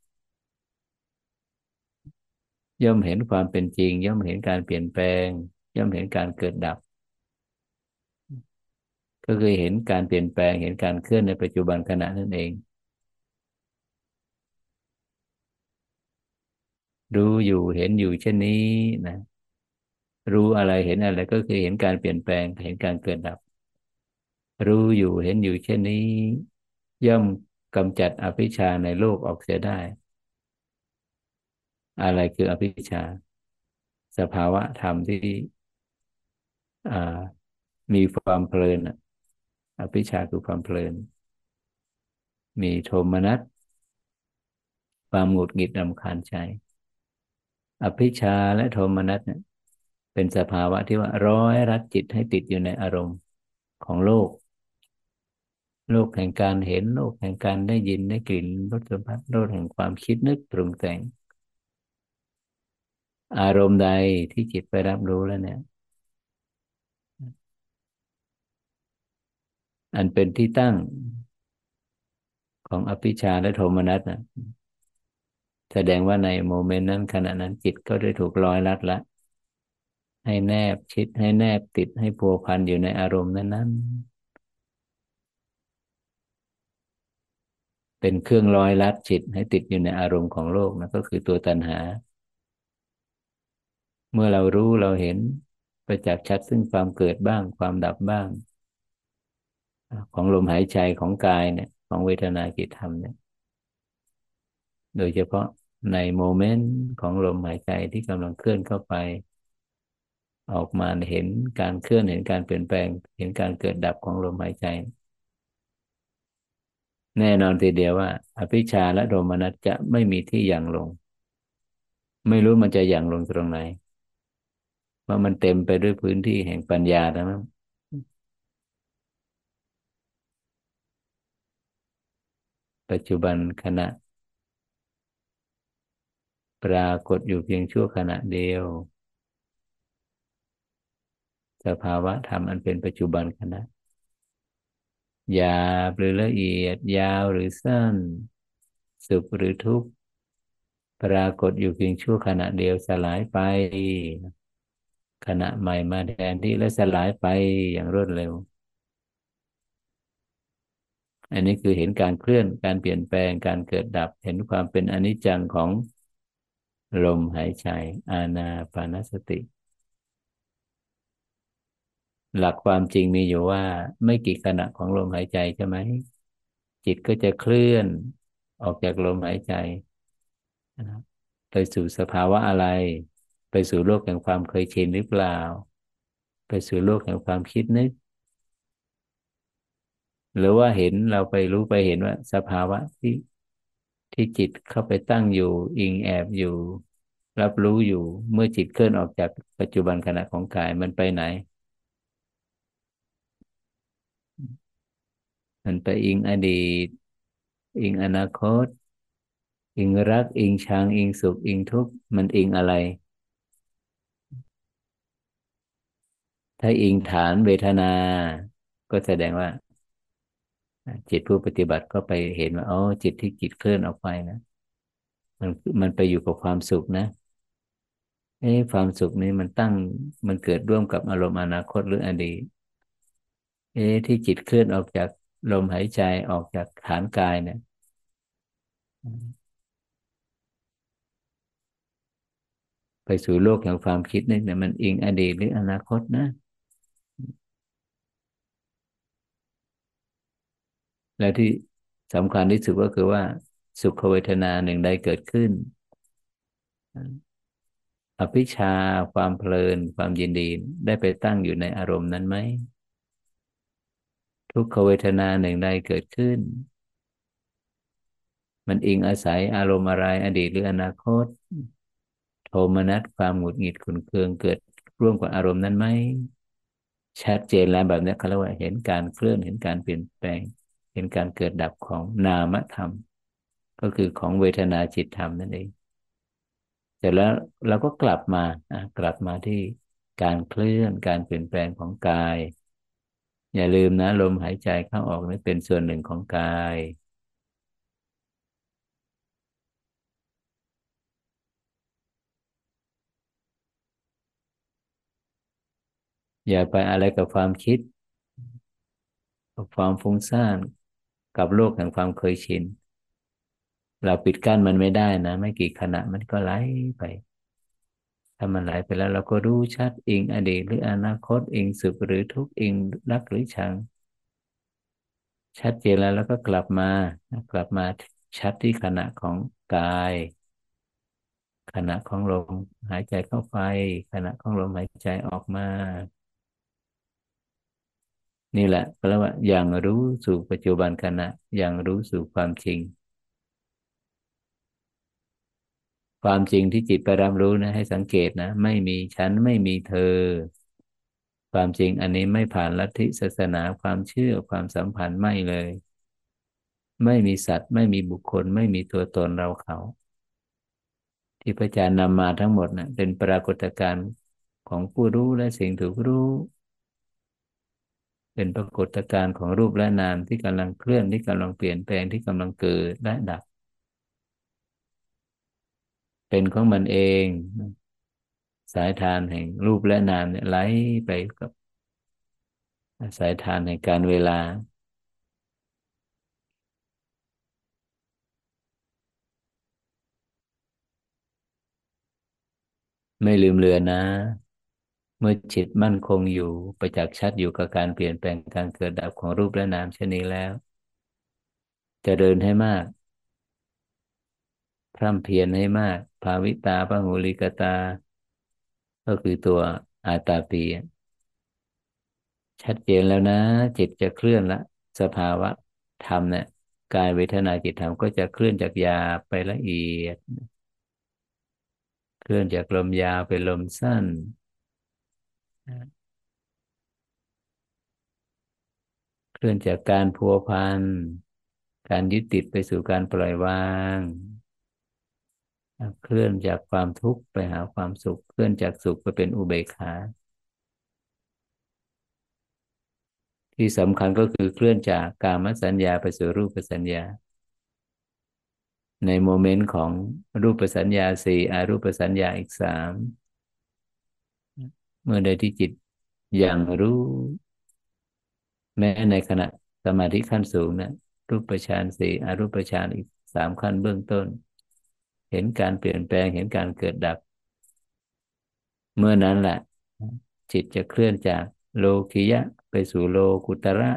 ย่อมเห็นความเป็นจริง ย่อมเห็นการเปลี่ยนแปลง ย่อมเห็นการเกิดดับ ก็คือเห็นการเปลี่ยนแปลงเห็นการเคลื่อนในปัจจุบันขณะนั่นเอง รู้อยู่เห็นอยู่เช่นนี้นะ รู้อะไรเห็นอะไรก็คือเห็นการเปลี่ยนแปลงเห็นการเกิดดับ รู้อยู่เห็นอยู่เช่นนี้ ย่อมกำจัดอภิชาในโลกออกเสียได้ อะไรคืออภิชาสภาวะธรรมที่ มีความเพลินอภิชาคือความเพลิน มีโทมนัสความหงุดหงิดรำคาญใจ อภิชาและโทมนัสเนี่ยเป็นสภาวะที่ว่าร้อยรัดจิตให้ติดอยู่ในอารมณ์ของโลก โลกแห่งการเห็นโลกแห่งการได้ยินได้กลิ่นรสสัมผัสโลกแห่งความคิดนึกปรุงแต่ง อารมณ์ใดที่จิตไปรับรู้แล้วเนี่ย อันเป็นที่ตั้งของอภิชาและโทมนัสนะแสดงว่าในโมเมนต์นั้นขณะนั้นจิตก็ได้ถูกลอยลัดละ ให้แนบชิดให้แนบติดให้พัวพันอยู่ในอารมณ์นั้นนั้นเป็นเครื่องลอยลัดจิตให้ติดอยู่ในอารมณ์ของโลกนะก็คือตัวตัณหา เมื่อเรารู้เราเห็นประจักษ์ชัดซึ่งความเกิดบ้าง ความดับบ้าง ของลมหายใจของกายเนี่ย ของเวทนาจิตธรรมเนี่ย โดยเฉพาะในโมเมนต์ของลมหายใจที่กำลังเคลื่อนเข้าไป ออกมาเห็นการเคลื่อนเห็นการเปลี่ยนแปลง เห็นการเกิดดับของลมหายใจ แน่นอนทีเดียวว่า อภิชาและโทมนัสจะไม่มีที่ยังลง ไม่รู้มันจะยังลงตรงไหนว่ามันเต็มไปด้วยพื้นที่แห่งปัญญาทั้งนั้น ปัจจุบันขณะ ปรากฏอยู่เพียงชั่วขณะเดียว สภาวะธรรมอันเป็นปัจจุบันขณะหยาบหรือละเอียด ยาวหรือสั้น สุขหรือทุกข์ปรากฏอยู่เพียงชั่วขณะเดียวสลายไป ขณะใหม่มาแทนที่และสลายไปอย่างรวดเร็ว อันนี้คือเห็นการเคลื่อนการเปลี่ยนแปลงการเกิดดับ เห็นความเป็นอนิจจังของลมหายใจ อาณาปานสติ หลักความจริงมีอยู่ว่า ไม่กี่ขณะของลมหายใจใช่ไหม จิตก็จะเคลื่อนออกจากลมหายใจ ไปสู่สภาวะอะไร ไปสู่โลกแห่งความเคยชินหรือเปล่า ไปสู่โลกแห่งความคิดนึก หรือว่าเห็นเราไปรู้ไปเห็นว่าสภาวะที่ที่จิตเข้าไปตั้งอยู่ อิงแอบอยู่ รับรู้อยู่เมื่อจิตเคลื่อนออกจากปัจจุบันขณะของกายมันไปไหน มันไปอิงอดีต อิงอนาคต อิงรัก อิงชัง อิงสุข อิงทุกข์มันอิงอะไร ถ้าอิงฐานเวทนา ก็แสดงว่า จิตผู้ปฏิบัติก็ไปเห็นว่าอ๋อจิตที่จิตเคลื่อนออกไปนะมันมันไปอยู่กับความสุขนะเอ้ความสุขนี้มันตั้งมันเกิดร่วมกับอารมณ์อนาคตหรืออดีตเอ้ที่จิตเคลื่อนออกจากลมหายใจออกจากฐานกายเนี่ยไปสู่โลกแห่งความคิดนี่เนี่ยมันอิงอดีตหรืออนาคตนะ และที่สำคัญที่สุดก็คือว่าสุขเวทนาหนึ่งใดเกิดขึ้น อภิชาความเพลินความยินดีได้ไปตั้งอยู่ในอารมณ์นั้นไหม ทุกขเวทนาหนึ่งใดเกิดขึ้น มันอิงอาศัยอารมณ์อะไรอดีตหรืออนาคต โทมนัสความหงุดหงิดขุนเคืองเกิดร่วมกับอารมณ์นั้นไหมชัดเจนแล้วแบบนี้เขาเรียกว่าเห็นการเคลื่อนเห็นการเปลี่ยนแปลง เห็นการเกิดดับของนามธรรม ก็คือของเวทนาจิตธรรมนั่นเองเสร็จแล้วเราก็กลับมากลับมาที่การเคลื่อนการเปลี่ยนแปลงของกาย อย่าลืมนะลมหายใจเข้าออกนี่เป็นส่วนหนึ่งของกาย อย่าไปอะไรกับความคิด กับความฟุ้งซ่าน กับโลกแห่งความเคยชิน เราปิดกั้นมันไม่ได้นะ ไม่กี่ขณะมันก็ไหลไป ถ้ามันไหลไปแล้วเราก็รู้ชัดเองอดีตหรืออนาคตเองสุขหรือทุกข์เองรักหรือชัง ชัดเจนแล้วแล้วก็กลับมากลับมาชัดที่ขณะของกาย ขณะของลมหายใจเข้าไป ขณะของลมหายใจออกมา นี่แหละก็เรียกว่าอย่างรู้สู่ปัจจุบันขณะอย่างรู้สู่ความจริง ความจริงที่จิตไปรับรู้นะให้สังเกตนะ ไม่มีฉันไม่มีเธอ ความจริงอันนี้ไม่ผ่านลัทธิศาสนาความเชื่อความสัมพันธ์ไม่เลย ไม่มีสัตว์ ไม่มีบุคคล ไม่มีตัวตนเราเขา ที่พระอาจารย์นำมาทั้งหมดนะเป็นปรากฏการณ์ของผู้รู้และสิ่งถูกรู้ เป็นปรากฏการณ์ของรูปและนามที่กำลังเคลื่อนที่กำลังเปลี่ยนแปลงที่กำลังเกิดและดับ เป็นของมันเอง สายทานแห่งรูปและนามเนี่ยไหลไปกับ สายทานแห่งการเวลาไม่ลืมเลือนนะ เมื่อจิตมั่นคงอยู่ประจักษ์ชัดอยู่กับการเปลี่ยนแปลงการเกิดดับของรูปและนามเช่นนี้แล้ว จะเดินให้มาก พร่ำเพียรให้มาก ภาวิตาพหูลิกตา ก็คือตัวอาตาปีชัดเจนแล้วนะ จิตจะเคลื่อนละ สภาวะธรรมเนี่ยกายเวทนาจิตธรรมก็จะเคลื่อนจากยาไปละเอียด เคลื่อนจากลมยาวไปลมสั้น เคลื่อนจากการพัวพัน การยึดติดไปสู่การปล่อยวาง เคลื่อนจากความทุกข์ไปหาความสุข เคลื่อนจากสุขไปเป็นอุเบกขา ที่สำคัญก็คือเคลื่อนจากกามสัญญาไปสู่รูปสัญญา ในโมเมนต์ของรูปสัญญาสี่อารูปสัญญาอีกสาม เมื่อใดที่จิตอย่างรู้ แม้ในขณะสมาธิขั้นสูงนะรูปฌานสี่อรูปฌานอีกสามขั้นเบื้องต้น เห็นการเปลี่ยนแปลงเห็นการเกิดดับ เมื่อนั้นแหละจิตจะเคลื่อนจากโลคิยะ ไปสู่โลกุตระ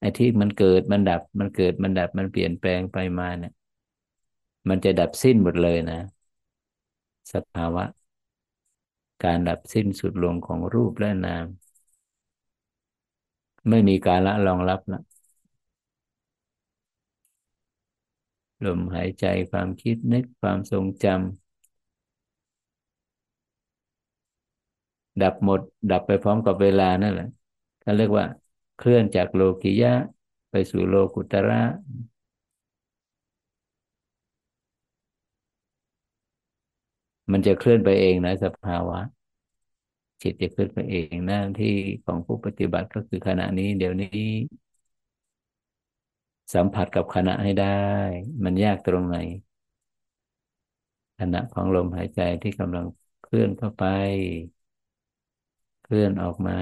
ไอ้ที่มันเกิดมันดับ มันเกิดมันดับมันเปลี่ยนแปลงไปมาเนี่ย มันจะดับสิ้นหมดเลยนะ สภาวะ การดับสิ้นสุดลงของรูปและนาม ไม่มีการละรองรับละลมหายใจความคิดนึกความทรงจำดับหมด ดับไปพร้อมกับเวลานั่นแหละเขาเรียกว่า เคลื่อนจากโลกิยะ ไปสู่โลกุตระ มันจะเคลื่อนไปเองนะสภาวะ จิตจะเคลื่อนไปเองหน้าที่ของผู้ปฏิบัติก็คือขณะนี้ เดี๋ยวนี้ สัมผัสกับขณะให้ได้ มันยากตรงไหนขณะของลมหายใจที่กำลังเคลื่อนเข้าไป เคลื่อนออกมา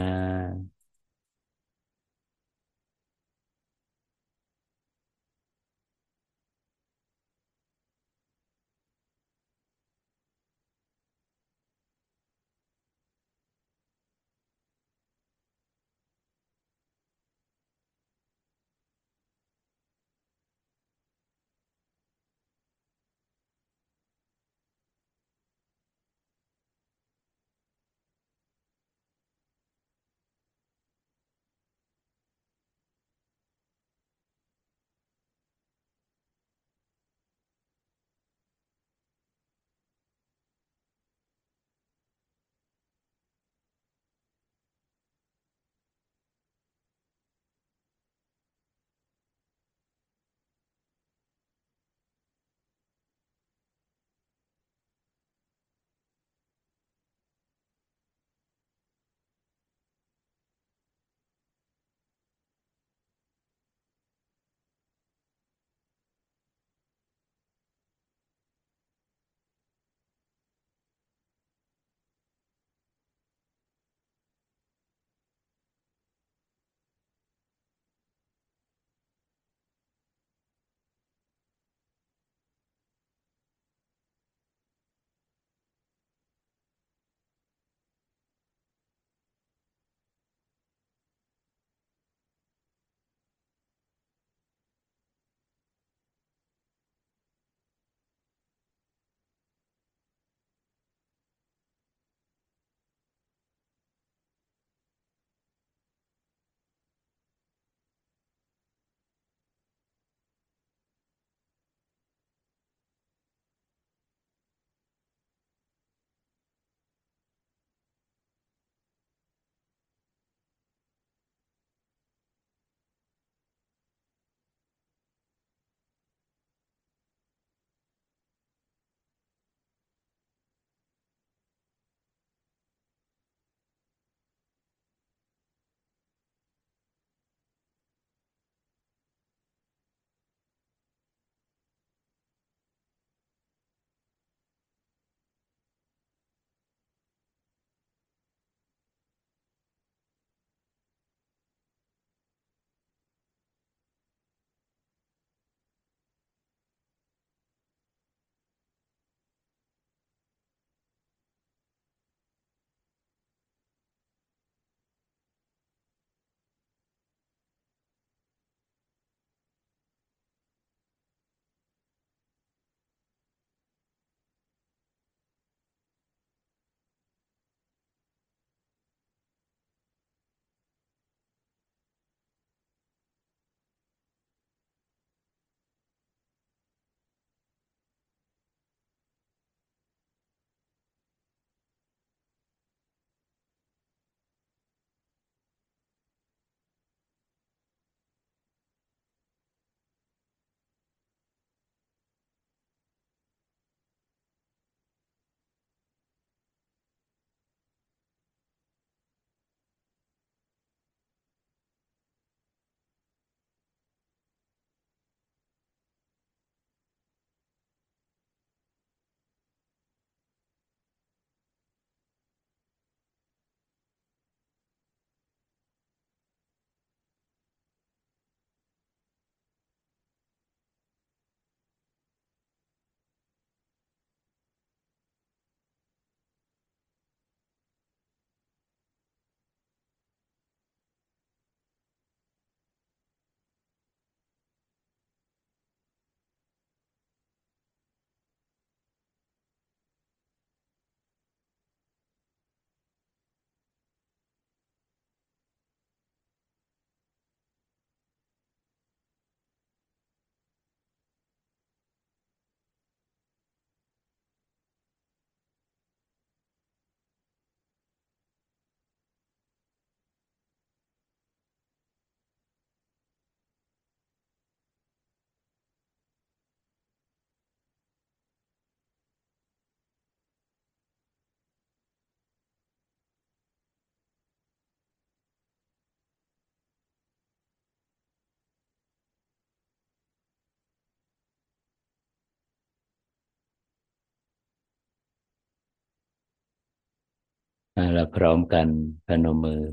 เราพร้อมกันพนมมือ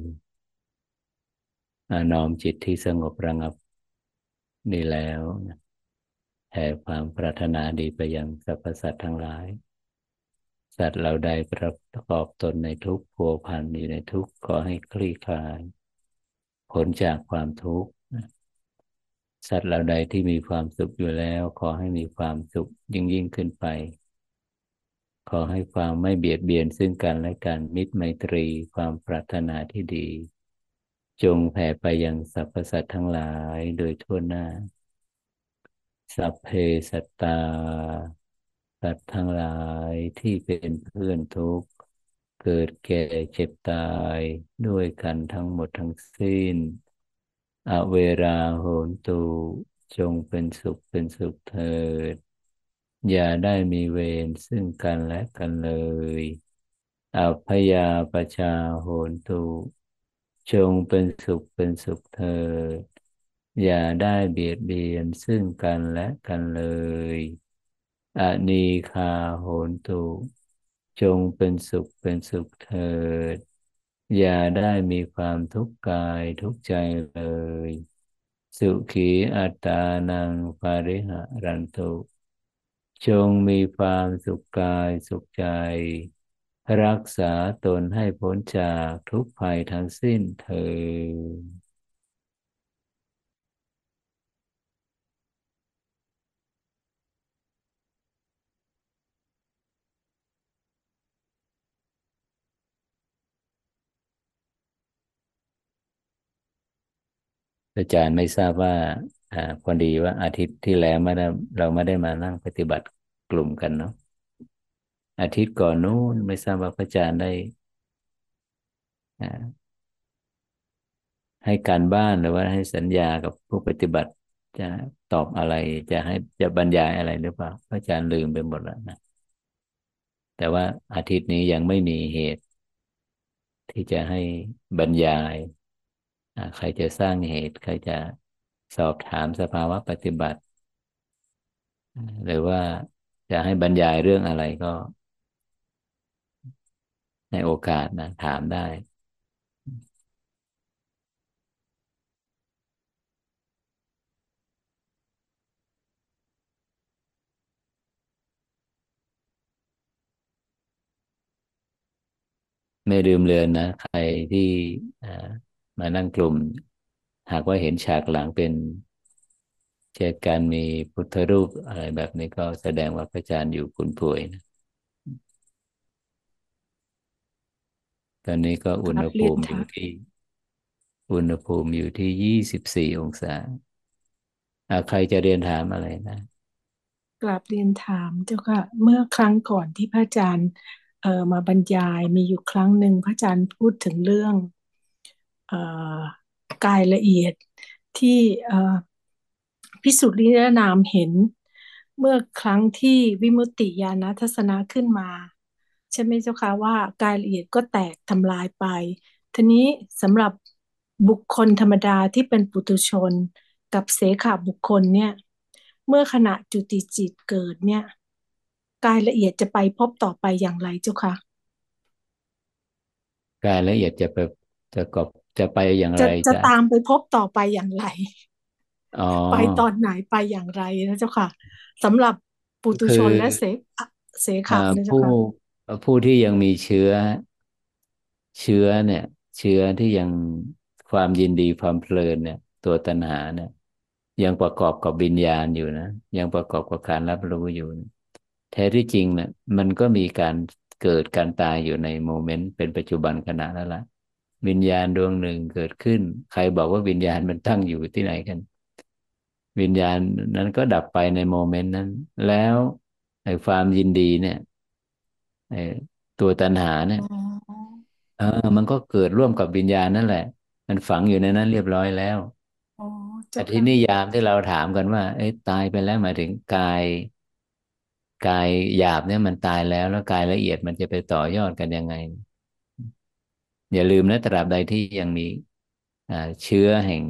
น้อมจิตที่สงบระงับนี่แล้วแผ่ความปรารถนาดีไปยังสรรพสัตว์ทั้งหลาย สัตว์เราใดประกอบตนในทุกข์ผัวพันอยู่ในทุกข์ขอให้คลี่คลายพ้นจากความทุกข์สัตว์เราใดที่มีความสุขอยู่แล้ว ขอให้มีความสุขยิ่งยิ่งขึ้นไป ขอให้ความไม่เบียดเบียนซึ่งกันและกันมิตรไมตรีความปรารถนาที่ดี จงแผ่ไปยังสรรพสัตว์ทั้งหลายโดยทั่วหน้า สัพเพสัตตา สัตว์ทั้งหลายที่เป็นเพื่อนทุกข์ เกิดแก่เจ็บตายด้วยกันทั้งหมดทั้งสิ้น อเวราโหนตุจงเป็นสุขเป็นสุขเถิด อย่าได้มีเวรซึ่งกันและกันเลย อัพยาปชาโหนตุ จงเป็นสุขเป็นสุขเถิด อย่าได้เบียดเบียนซึ่งกันและกันเลย อนีคาโหนตุ จงเป็นสุขเป็นสุขเถิด อย่าได้มีความทุกข์กายทุกใจเลย สุขีอัตานังปาริหะรันตุ จงมีความสุขกายสุขใจ รักษาตนให้พ้นจากทุกภัยทั้งสิ้นเถิดอาจารย์ไม่ทราบว่า อ่าพอดีว่าอาทิตย์ที่แล้วไม่ได้เราไม่ได้มานั่งปฏิบัติกลุ่มกันเนาะอาทิตย์ก่อนนู้นไม่ทราบว่าพระอาจารย์ได้ให้การบ้านหรือว่าให้สัญญากับผู้ปฏิบัติ จะตอบอะไร จะให้จะบรรยายอะไรหรือเปล่าพระอาจารย์ลืมไปหมดแล้วนะแต่ว่าอาทิตย์นี้ยังไม่มีเหตุ ที่จะให้บรรยาย ใครจะสร้างเหตุ ใครจะ สอบถามสภาวะปฏิบัติ หรือว่าจะให้บรรยายเรื่องอะไรก็ ในโอกาสนะถามได้ไม่ลืมเลือนนะ ใครที่มานั่งกลุ่ม หากว่าเห็นฉากหลังเป็นเช่นการมีพุทธรูปอะไรแบบนี้ก็แสดงว่าพระอาจารย์อยู่คุณป่วยนะตอนนี้ก็อุณหภูมิอยู่ที่ อุณหภูมิอยู่ที่ยี่สิบสี่องศาใครจะเรียนถามอะไรนะกลับเรียนถามเจ้าค่ะ เมื่อครั้งก่อนที่พระอาจารย์เอ่อมาบรรยายมีอยู่ครั้งหนึ่งพระอาจารย์พูดถึงเรื่อง เอ่อ กายละเอียดที่พิสุทธิ์ลินามเห็น เมื่อครั้งที่วิมุตติญาณทัศนะขึ้นมา ใช่ไหมเจ้าคะว่ากายละเอียดก็แตกทำลายไป ทีนี้สำหรับบุคคลธรรมดาที่เป็นปุถุชนกับเสขาบุคคลเนี่ย เมื่อขณะจุติจิตเกิดเนี่ย กายละเอียดจะไปพบต่อไปอย่างไรเจ้าคะกายละเอียดจะไปจะกบ จะไปอย่างไรจะจะตามไปพบต่อไปอย่างไรไปตอนไหนไปอย่างไรนะเจ้าค่ะสำหรับปุตุชนและเสเสขานะเจ้าค่ะผู้ที่ยังมีเชื้อ เชื้อเนี่ย เชื้อที่ยังความยินดีความเพลินเนี่ย ตัวตัณหาเนี่ย ยังประกอบกับวิญญาณอยู่นะยังประกอบกับการรับรู้อยู่แท้ที่จริงเนี่ยมันก็มีการเกิดการตายอยู่ใน moment เป็นปัจจุบันขณะแล้วละ วิญญาณดวงหนึ่งเกิดขึ้น ใครบอกว่าวิญญาณมันตั้งอยู่ที่ไหนกัน วิญญาณนั้นก็ดับไปใน moment นั้น แล้วไอ้ความยินดีเนี่ยไอ้ตัวตัณหาเนี่ยเออมันก็เกิดร่วมกับวิญญาณนั่นแหละ มันฝังอยู่ในนั้นเรียบร้อยแล้วแต่ที่นิยามที่เราถามกันว่า เอ้ตายไปแล้วหมายถึงกายกายหยาบเนี่ยมันตายแล้วแล้วกายละเอียดมันจะไปต่อยอดกันยังไง อย่าลืมนะตราบใดที่ยังมีเชื้อแห่ง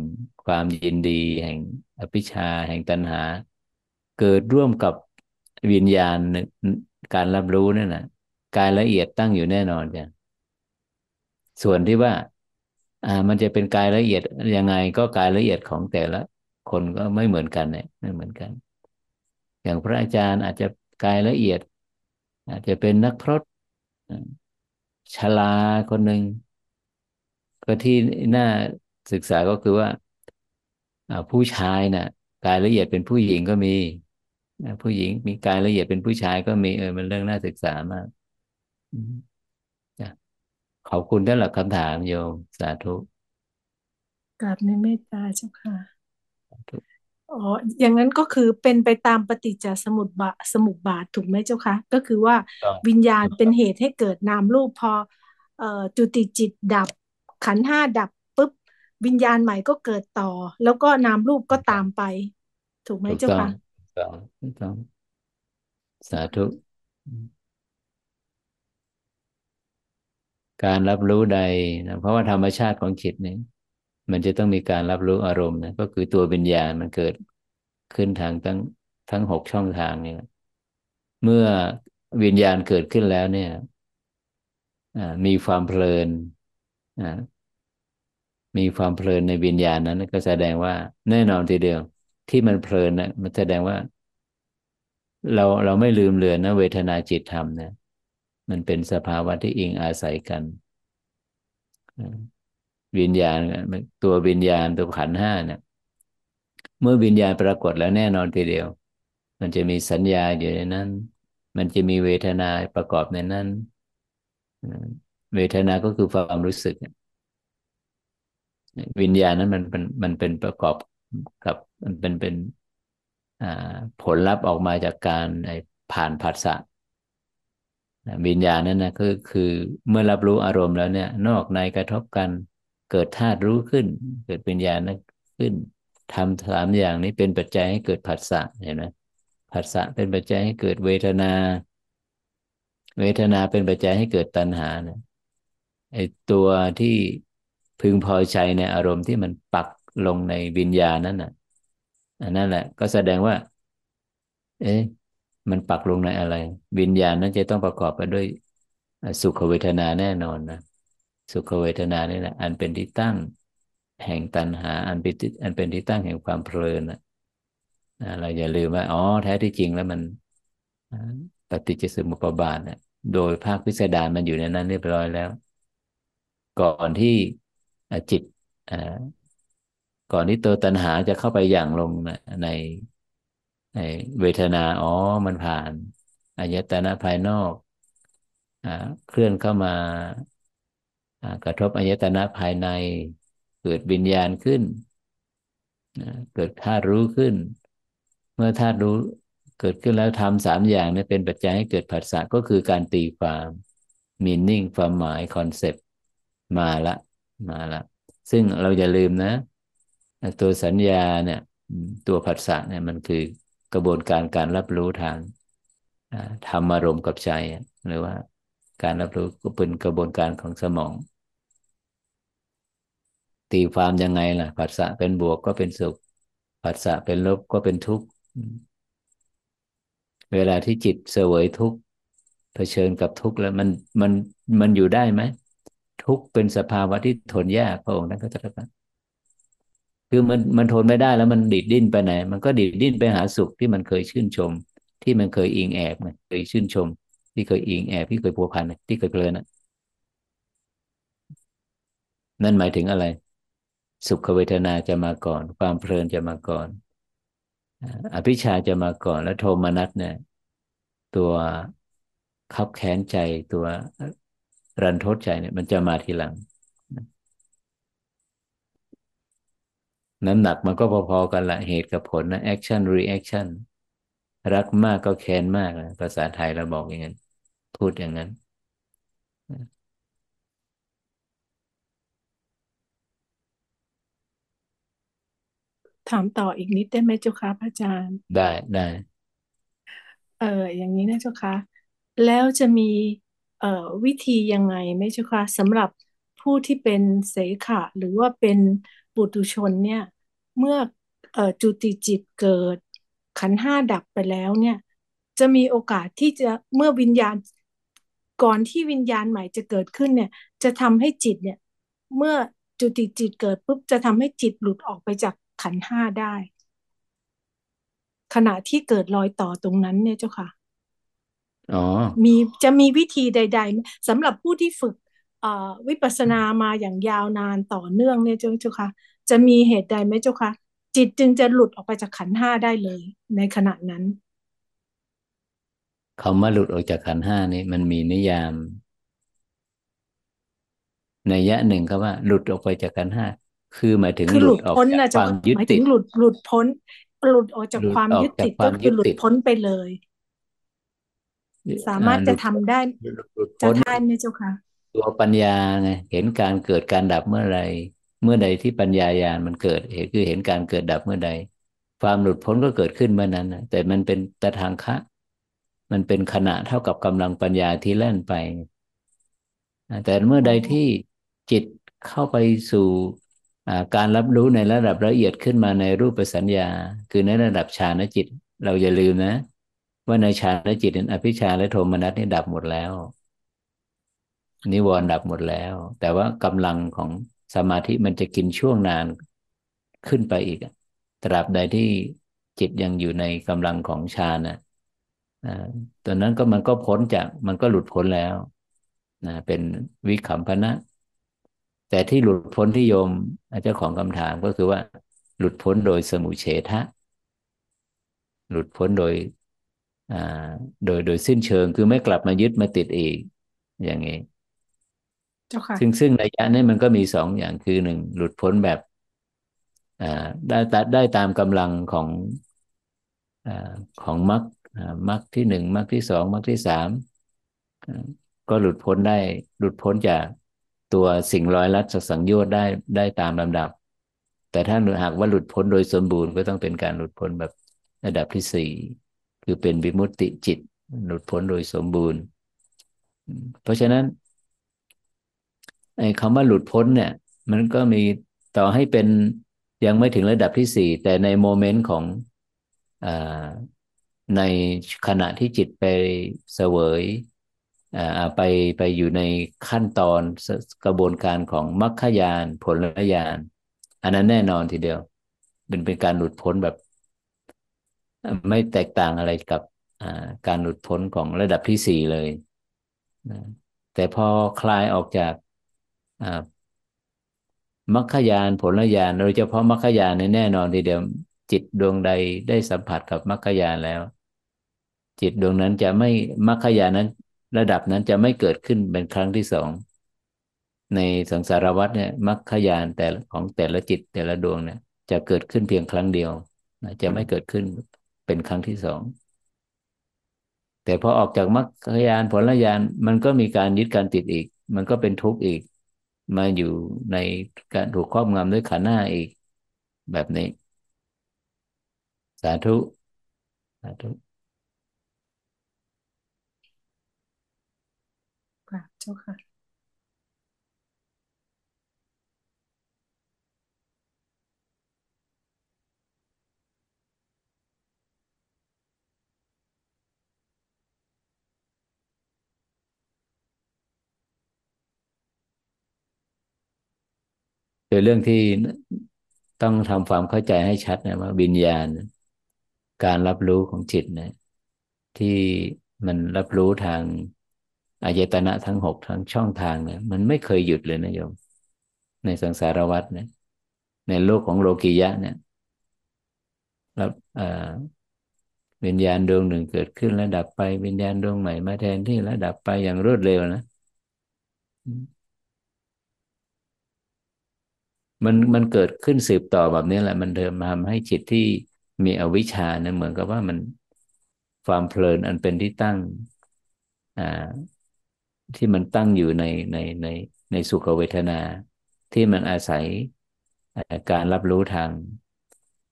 ความยินดี แห่งอภิชา แห่งตัณหา เกิดร่วมกับวิญญาณการรับรู้นั่นนะกายละเอียดตั้งอยู่แน่นอนจ้ะส่วนที่ว่า อ่า มันจะเป็นกายละเอียดยังไงก็กายละเอียดของแต่ละ คนก็ไม่เหมือนกันเนี่ยไม่เหมือนกัน อย่างพระอาจารย์อาจจะกายละเอียด อาจจะเป็นนักพรตชลาคนหนึ่ง ก็ที่น่าศึกษาก็คือว่าผู้ชายน่ะ กายละเอียดเป็นผู้หญิงก็มีผู้หญิงมีกายละเอียดเป็นผู้ชายก็มีเออมันเรื่องน่าศึกษามากขอบคุณท่านหลักคำถามโยมสาธุกราบในเมตตาเจ้าค่ะอ๋ออย่างนั้นก็คือเป็นไปตามปฏิจจสมุปบาทสมุปบาทถูกไหมเจ้าคะก็คือว่าวิญญาณเป็นเหตุให้เกิดนามรูปพอเอ่อจุติจิตดับ ขันห้าดับปุ๊บวิญญาณใหม่ก็เกิดต่อ แล้วก็นามรูปก็ตามไป ถูกไหมเจ้าคะถูกต้องถูกต้องสาธุการรับรู้ใดนะเพราะว่าธรรมชาติของจิตเนี่ยมันจะต้องมีการรับรู้อารมณ์นะก็คือตัววิญญาณมันเกิดขึ้นทางทั้งทั้งหกช่องทางเนี่ยเมื่อวิญญาณเกิดขึ้นแล้วเนี่ยมีความเพลิน มีความเพลินในวิญญาณนั้น ก็แสดงว่าแน่นอนทีเดียว ที่มันเพลินนะมันแสดงว่า เราเราไม่ลืมเลือนนะเวทนาจิตธรรมนะมันเป็นสภาวะที่อิงอาศัยกันวิญญาณตัววิญญาณตัวขันห้าเนี่ยเมื่อวิญญาณปรากฏแล้วแน่นอนทีเดียว มันจะมีสัญญาอยู่ในนั้น มันจะมีเวทนาประกอบในนั้น เวทนาก็คือความรู้สึก วิญญาณนั้นมันเป็นมันเป็นประกอบกับมันเป็นเป็นผลลัพธ์ออกมาจากการผ่านผัสสะวิญญาณนั้นนะคือคือเมื่อรับรู้อารมณ์แล้วเนี่ย นอกในกระทบกันเกิดธาตุรู้ขึ้น เกิดวิญญาณนั้นขึ้นทำสามอย่างนี้เป็นปัจจัยให้เกิดผัสสะเห็นไหมผัสสะเป็นปัจจัยให้เกิดเวทนา เวทนาเป็นปัจจัยให้เกิดตัณหาเนี่ยไอตัวที่ พึงพอใจในอารมณ์ที่มันปักลงในวิญญาณนั้นน่ะอันนั่นแหละ ก็แสดงว่า เอ๊ะมันปักลงในอะไร วิญญาณนั้นจะต้องประกอบไปด้วยสุขเวทนาแน่นอนนะสุขเวทนานี่แหละอันเป็นที่ตั้งแห่งตัณหา อันเป็นอันเป็นที่ตั้งแห่งความเพลินนะเราอย่าลืมว่าอ๋อแท้ที่จริงแล้วมันปฏิจจสมุปบาทนะโดยภาคพิสดารมันอยู่ในนั้นเรียบร้อยแล้ว ก่อนที่ จิตก่อนที่ตัวตัณหาจะเข้าไปอย่างลงในในเวทนาอ๋อมันผ่านอายตนะภายนอกอเคลื่อนเข้ามากระทบอายตนะภายใน เกิดวิญญาณขึ้น เกิดธาตุรู้ขึ้น เมื่อธาตุรู้เกิดขึ้นแล้วธรรมสามอย่างนี้เป็นปัจจัยให้เกิดผัสสะก็คือการตีความ meaning ความหมาย concept มาละ มาละซึ่งเราอย่าลืมนะ ตัวสัญญาเนี่ย ตัวผัสสะเนี่ยมันคือกระบวนการการรับรู้ทางธรรมอารมณ์กับใจ หรือว่าการรับรู้ก็เป็นกระบวนการของสมอง ตีความยังไงล่ะผัสสะเป็นบวกก็เป็นสุขผัสสะเป็นลบก็เป็นทุกข์เวลาที่จิตเสวยทุกข์เผชิญกับทุกข์แล้วมันมันมันอยู่ได้ไหม ทุกเป็นสภาวะที่ทนยากพระองค์ท่านก็จะรับคือมันมันทนไม่ได้แล้วมันดิดดิ้นไปไหน มันก็ดิดดิ้นไปหาสุขที่มันเคยชื่นชม ที่มันเคยอิงแอบมันเคยชื่นชม ที่เคยอิงแอบที่เคยพัวพันที่เคยเพลินนั่นหมายถึงอะไร สุขเวทนาจะมาก่อน ความเพลินจะมาก่อนอภิชาจะมาก่อนแล้วโทมนัสเนี่ย ตัวขับแค้นใจตัว รันทดใจเนี่ยมันจะมาทีหลัง น้ำหนักมันก็พอๆกันละเหตุกับผลนะ action reaction รักมากก็แค้นมากนะภาษาไทยเราบอกอย่างนั้น พูดอย่างนั้น ถามต่ออีกนิดได้ไหมเจ้าคะพระอาจารย์ ได้ได้ เอออย่างนี้นะเจ้าคะ แล้วจะมีเอ่อ วิธียังไงไหมเจ้าคะสำหรับผู้ที่เป็นเสขะหรือว่าเป็นปุถุชนเนี่ย เมื่ออจุติจิตเกิด ขันห้าดับไปแล้วเนี่ย จะมีโอกาสที่จะเมื่อวิญญาณก่อนที่วิญญาณใหม่จะเกิดขึ้นเนี่ย จะทำให้จิตเนี่ย เมื่อจุติจิตเกิดปุ๊บจะทำให้จิตหลุดออกไปจากขันห้าได้ ขณะที่เกิดรอยต่อตรงนั้นเนี่ยเจ้าค่ะ อ๋อมีจะมีวิธีใดๆสำหรับผู้ที่ฝึกเอ่อวิปัสสนามาอย่างยาวนานต่อเนื่องเนี่ยเจ้าเจ้าค่ะ จะมีเหตุใดไหมเจ้าค่ะ จิตจึงจะหลุดออกไปจากขันธ์ห้าได้เลยในขณะนั้นคำว่าหลุดออกจากขันธ์ห้านี่มันมีนิยามในยะหนึ่งก็ว่า หลุดออกไปจากขันธ์ห้าคือหมายถึงคือหหลุลุดดออกพ้นจากนะคเจ้าวามค่ะยึดหมายติถึดงหลุดหลุดพ้น หลุดออกจากหลุดความออกยึดจากติดควาก็มคือยึดหลุดติดพ้นไปเลย สามารถอ่าหจะลุดทำได้หลุดจะพ้นได้ไหมเจ้าค่ะตัวปัญญาไงเห็นการเกิดการดับเมื่อไรเมื่อใดที่ปัญญาญาณมันเกิดเหตุคือเห็นการเกิดดับเมื่อใด ความหลุดพ้นก็เกิดขึ้นเมื่อนั้นนะแต่มันเป็นตะทางคะ มันเป็นขณะเท่ากับกำลังปัญญาที่แล่นไป แต่เมื่อใดที่จิตเข้าไปสู่การรับรู้ในระดับละเอียดขึ้นมาในรูปสัญญา คือในระดับฌานจิต เราอย่าลืมนะ ว่าในฌานจิตนั้นอภิชาและโทมนัสนี่ดับหมดแล้ว นิวรณ์ดับหมดแล้ว แต่ว่ากำลังของสมาธิมันจะกินช่วงนานขึ้นไปอีกตราบใดที่จิตยังอยู่ในกำลังของฌานนะตอนนั้นก็มันก็พ้นจากมันก็หลุดพ้นแล้วนะเป็นวิคัมพนะ แต่ที่หลุดพ้นที่โยมเจ้าของคำถามก็คือว่า หลุดพ้นโดยสมุเฉทะ หลุดพ้นโดย โดยโดยสิ้นเชิงคือไม่กลับมายึดมาติดอีก อย่างนี้เจ้าค่ะซึ่งซึ่งระยะนี้มันก็มีสองอย่างคือหนึ่งหลุดพ้นแบบได้ได้ตามกำลังของอของมรรคมรรคที่หนึ่งมรรคที่สองมรรคที่สามก็หลุดพ้นได้หลุดพ้นจากตัวสิ่งร้อยลัดสังโยชน์ได้ได้ตามลำดับ แต่ถ้าหากว่าหลุดพ้นโดยสมบูรณ์ก็ต้องเป็นการหลุดพ้นแบบระดับที่สี่ คือเป็นวิมุตติจิต หลุดพ้นโดยสมบูรณ์ เพราะฉะนั้นไอ้คำว่าหลุดพ้นเนี่ย มันก็มีต่อให้เป็นยังไม่ถึงระดับที่สี่แต่ในโมเมนต์ของอในขณะที่จิตไปเสวยไปไปอยู่ในขั้นตอนกระบวนการของมรรคยานผลยาน อันนั้นแน่นอนทีเดียวเป็นเป็นการหลุดพ้นแบบ ไม่แตกต่างอะไรกับการหลุดพ้นของระดับที่สี่เลยแต่พอคลายออกจากมรรคยานผลญาณโดยเฉพาะมรรคยานในแน่นอนทีเดียวจิตดวงใดได้สัมผัสกับมรรคยานแล้ว จิตดวงนั้นจะไม่มรรคยานนั้น ระดับนั้นจะไม่เกิดขึ้นเป็นครั้งที่สองในสังสารวัฏเนี่ยมรรคยานแต่ของแต่ละจิตแต่ละดวงเนี่ย จะเกิดขึ้นเพียงครั้งเดียวจะไม่เกิดขึ้น เป็นครั้งที่สอง แต่พอออกจากมรรคยานผลญาณมันก็มีการยึดการติดอีก มันก็เป็นทุกข์อีก มาอยู่ในการถูกครอบงำด้วยขันหน้าอีก แบบนี้ สาธุสาธุค่ะเจ้าค่ะ คือเรื่องที่ต้องทำความเข้าใจให้ชัดนะว่าวิญญาณ การรับรู้ของจิตนะที่มันรับรู้ทางอายตนะทั้งหกทั้งช่องทางเนี่ยมันไม่เคยหยุดเลยนะโยม ในสังสารวัฏเนี่ย ในโลกของโลกียะเนี่ยรับวิญญาณดวงหนึ่งเกิดขึ้นแล้วดับไป วิญญาณดวงใหม่มาแทนที่แล้วดับไปอย่างรวดเร็วนะ มันมันเกิดขึ้นสืบต่อแบบนี้แหละ มันเดิมทำให้จิตที่มีอวิชชาเนี่ยเหมือนกับว่ามันความเพลินอันเป็นที่ตั้งอ่าที่มันตั้งอยู่ในในในในสุขเวทนา ที่มันอาศัยการรับรู้ทาง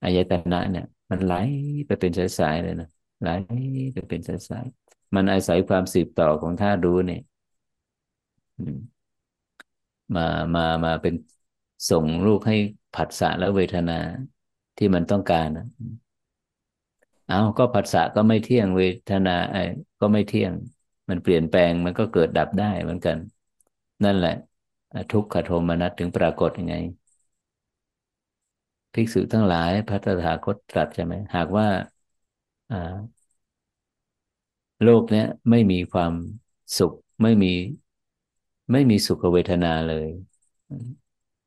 อายตนะเนี่ย มันไหลไปเป็นสายๆเลยนะไหลไปเป็นสายๆมันอาศัยความสืบต่อของธาตุรู้เนี่ยมามามาเป็น ส่งลูกให้ผัสสะและเวทนาที่มันต้องการเอาก็ผัสสะก็ไม่เที่ยงเวทนาไอ้ก็ไม่เที่ยง มันเปลี่ยนแปลงมันก็เกิดดับได้เหมือนกัน นั่นแหละ ทุกขโทมนัสถึงปรากฏยังไง ภิกษุทั้งหลายพระตถาคตตรัสใช่ไหมหากว่าโลกเนี้ยไม่มีความสุขไม่มี ไม่มีสุขเวทนาเลย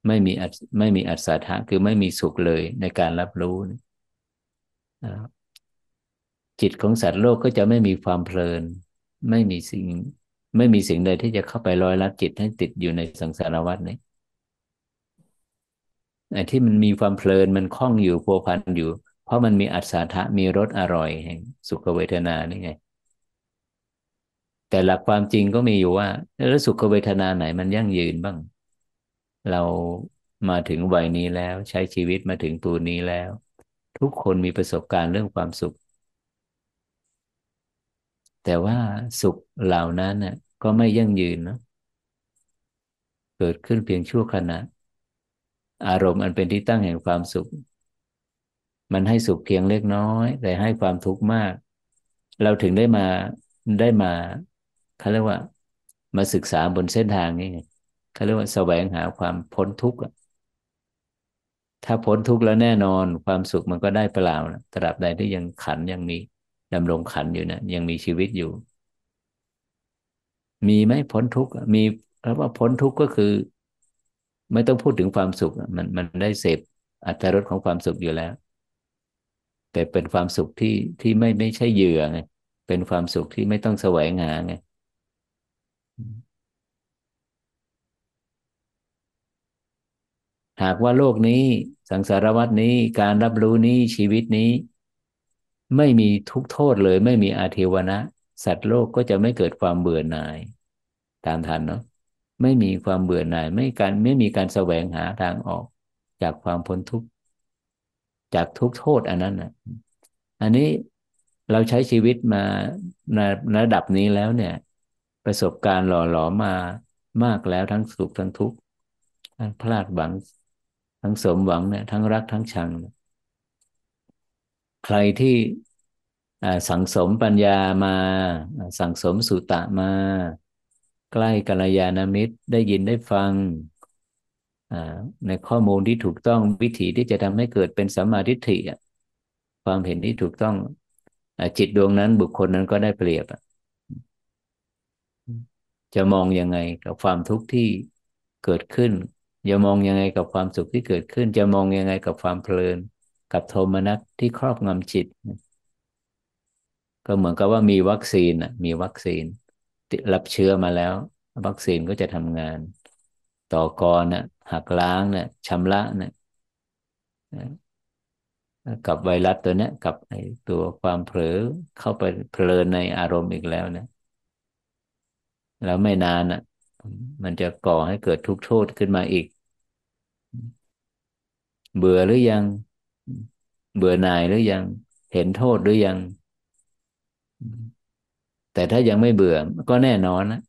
ไม่มีอไม่มีอัศทะคือไม่มีสุขเลยในการรับรู้จิตของสัตว์โลกก็จะไม่มีความเพลิน ไม่มีสิ่ง ไม่มีสิ่งใดที่จะเข้าไปลอยลัดจิตให้ติดอยู่ในสังสารวัฏนี้ไอ้ที่มันมีความเพลินมันคล้องอยู่พัวพันอยู่ เพราะมันมีอัศทะมีรสอร่อยแห่งสุขเวทนานี่ไง แต่หลักความจริงก็มีอยู่ว่า แล้วสุขเวทนาไหนมันยั่งยืนบ้าง เรามาถึงวัยนี้แล้วใช้ชีวิตมาถึงตัวนี้แล้ว ทุกคนมีประสบการณ์เรื่องความสุข แต่ว่าสุขเหล่านั้นน่ะก็ไม่ยั่งยืนนะเกิดขึ้นเพียงชั่วขณะ อารมณ์อันเป็นที่ตั้งแห่งความสุข มันให้สุขเพียงเล็กน้อย แต่ให้ความทุกข์มาก เราถึงได้มาได้มาเขาเรียกว่า มาศึกษาบนเส้นทางนี้ไง เขาเรียกว่าแสวงหาความพ้นทุกข์ถ้าพ้นทุกข์แล้วแน่นอนความสุขมันก็ได้เปล่านะตราบใดที่ยังขันยังมีดำรงขันอยู่นะยังมีชีวิตอยู่ มีไหมพ้นทุกข์มีแล้วว่าพ้นทุกข์ก็คือ ไม่ต้องพูดถึงความสุขมันมันได้เสพอัตรสของความสุขอยู่แล้ว แต่เป็นความสุขที่ที่ไม่ไม่ใช่เหยื่อไงเป็นความสุขที่ไม่ต้องแสวงหาไง หากว่าโลกนี้สังสารวัตนี้การรับรู้นี้ชีวิตนี้ ไม่มีทุกโทษเลย ไม่มีอาเทวนะ สัตว์โลกก็จะไม่เกิดความเบื่อหน่าย ตามทันเนาะไม่มีความเบื่อหน่าย ไม่การไม่มีการแสวงหาทางออก จากความพ้นทุกข์จากทุกโทษอันนั้นนะอันนี้เราใช้ชีวิตมาในระดับนี้แล้วเนี่ย ประสบการณ์หล่อหลอมามากแล้วทั้งสุขทั้งทุกข์ทั้งพลาดหวัง ทั้งสมหวังเนี่ยทั้งรักทั้งชังใครที่สั่งสมปัญญามาสั่งสมสุตะมา ใกล้กัลยาณมิตรได้ยินได้ฟังในข้อมูลที่ถูกต้องวิธีที่จะทำให้เกิดเป็นสัมมาทิฏฐิความเห็นที่ถูกต้องจิตดวงนั้นบุคคลนั้นก็ได้เปรียบจะมองยังไงกับความทุกข์ที่เกิดขึ้น จะมองยังไงกับความสุขที่เกิดขึ้น จะมองยังไงกับความเพลิน กับโทมนัสที่ครอบงำจิต ก็เหมือนกับว่ามีวัคซีนมีวัคซีนรับเชื้อมาแล้ว วัคซีนก็จะทำงาน ต่อกรนะหักล้างนะชำระนะกับไวรัสตัวนี้กับไอตัวความเผลอเข้าไปเพลินในอารมณ์อีกแล้วนะแล้วไม่นานอะ มันจะก่อให้เกิดทุกโทษขึ้นมาอีก เบื่อหรือยัง เบื่อหน่ายหรือยัง เห็นโทษหรือยัง แต่ถ้ายังไม่เบื่อก็แน่นอนนะ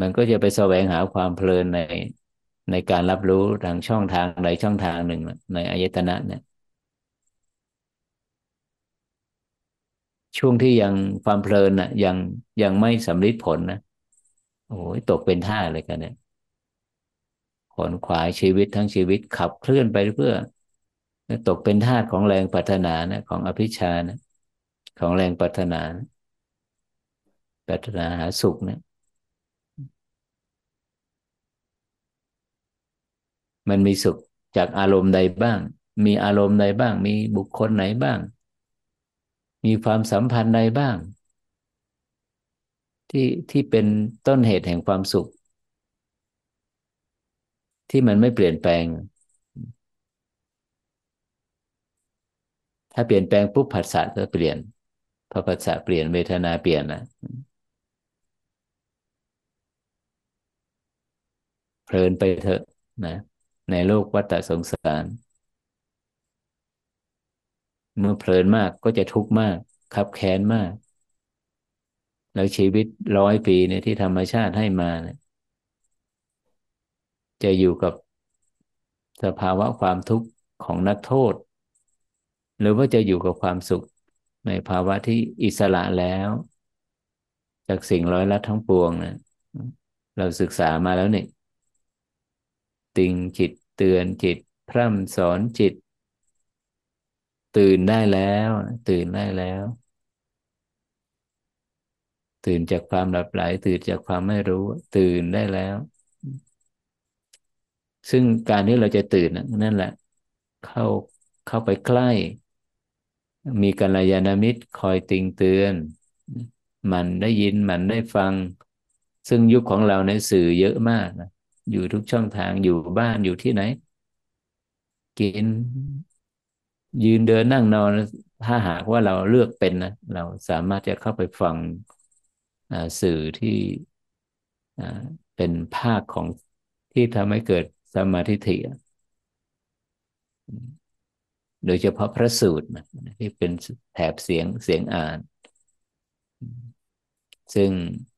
มันก็จะไปแสวงหาความเพลินในในการรับรู้ทางช่องทางใดช่องทางหนึ่ง ในอายตนะเนี่ย ช่วงที่ยังความเพลินนะยังยังไม่สำลิดผลนะโอ้ยตกเป็นท่าเลยกันเนี่ย ขนขวายชีวิตทั้งชีวิตขับเคลื่อนไปเพื่อ ตกเป็นทาสของแรงปัฒนานะ ของอภิชานะของแรงปรารถนาปรารถนาหาสุขนี่ยมันมีสุขจากอารมณ์ใดบ้าง มีอารมณ์ใดบ้าง มีบุคคลไหนบ้าง มีความสัมพันธ์ใดบ้าง ที่ที่เป็นต้นเหตุแห่งความสุข ที่มันไม่เปลี่ยนแปลง ถ้าเปลี่ยนแปลงปุ๊บผัสสะก็เปลี่ยนพอภาษาเปลี่ยนเวทนาเปลี่ยนนะเพลินไปเถอะนะในโลกวัฏสงสาร เมื่อเพลินมากก็จะทุกข์มากขับแค้นมาก แล้วชีวิตร้อยปีเนี่ยที่ธรรมชาติให้มาเนี่ย จะอยู่กับสภาวะความทุกข์ของนักโทษ หรือว่าจะอยู่กับความสุขในภาวะที่อิสระแล้ว จากสิ่งร้อยลัดทั้งปวงนะเราศึกษามาแล้วเนี่ยติงจิตเตือนจิต พร่ำสอนจิต ตื่นได้แล้ว ตื่นได้แล้ว ตื่นจากความหลับไหล ตื่นจากความไม่รู้ ตื่นได้แล้ว ซึ่งการที่เราจะตื่นนั่นแหละ เข้าเข้าไปใกล้ มีกัลยาณมิตรคอยติงเตือน มันได้ยินมันได้ฟัง ซึ่งยุคของเราในสื่อเยอะมากนะอยู่ทุกช่องทางอยู่บ้านอยู่ที่ไหน กิน ยืนเดินนั่งนอน ถ้าหากว่าเราเลือกเป็นนะเราสามารถจะเข้าไปฟังสื่อที่เป็นภาคของที่ทำให้เกิด สมาธิิโดยเฉพาะพระสูตรนะที่เป็นแถบเสียงเสียงอ่าน ซึ่ง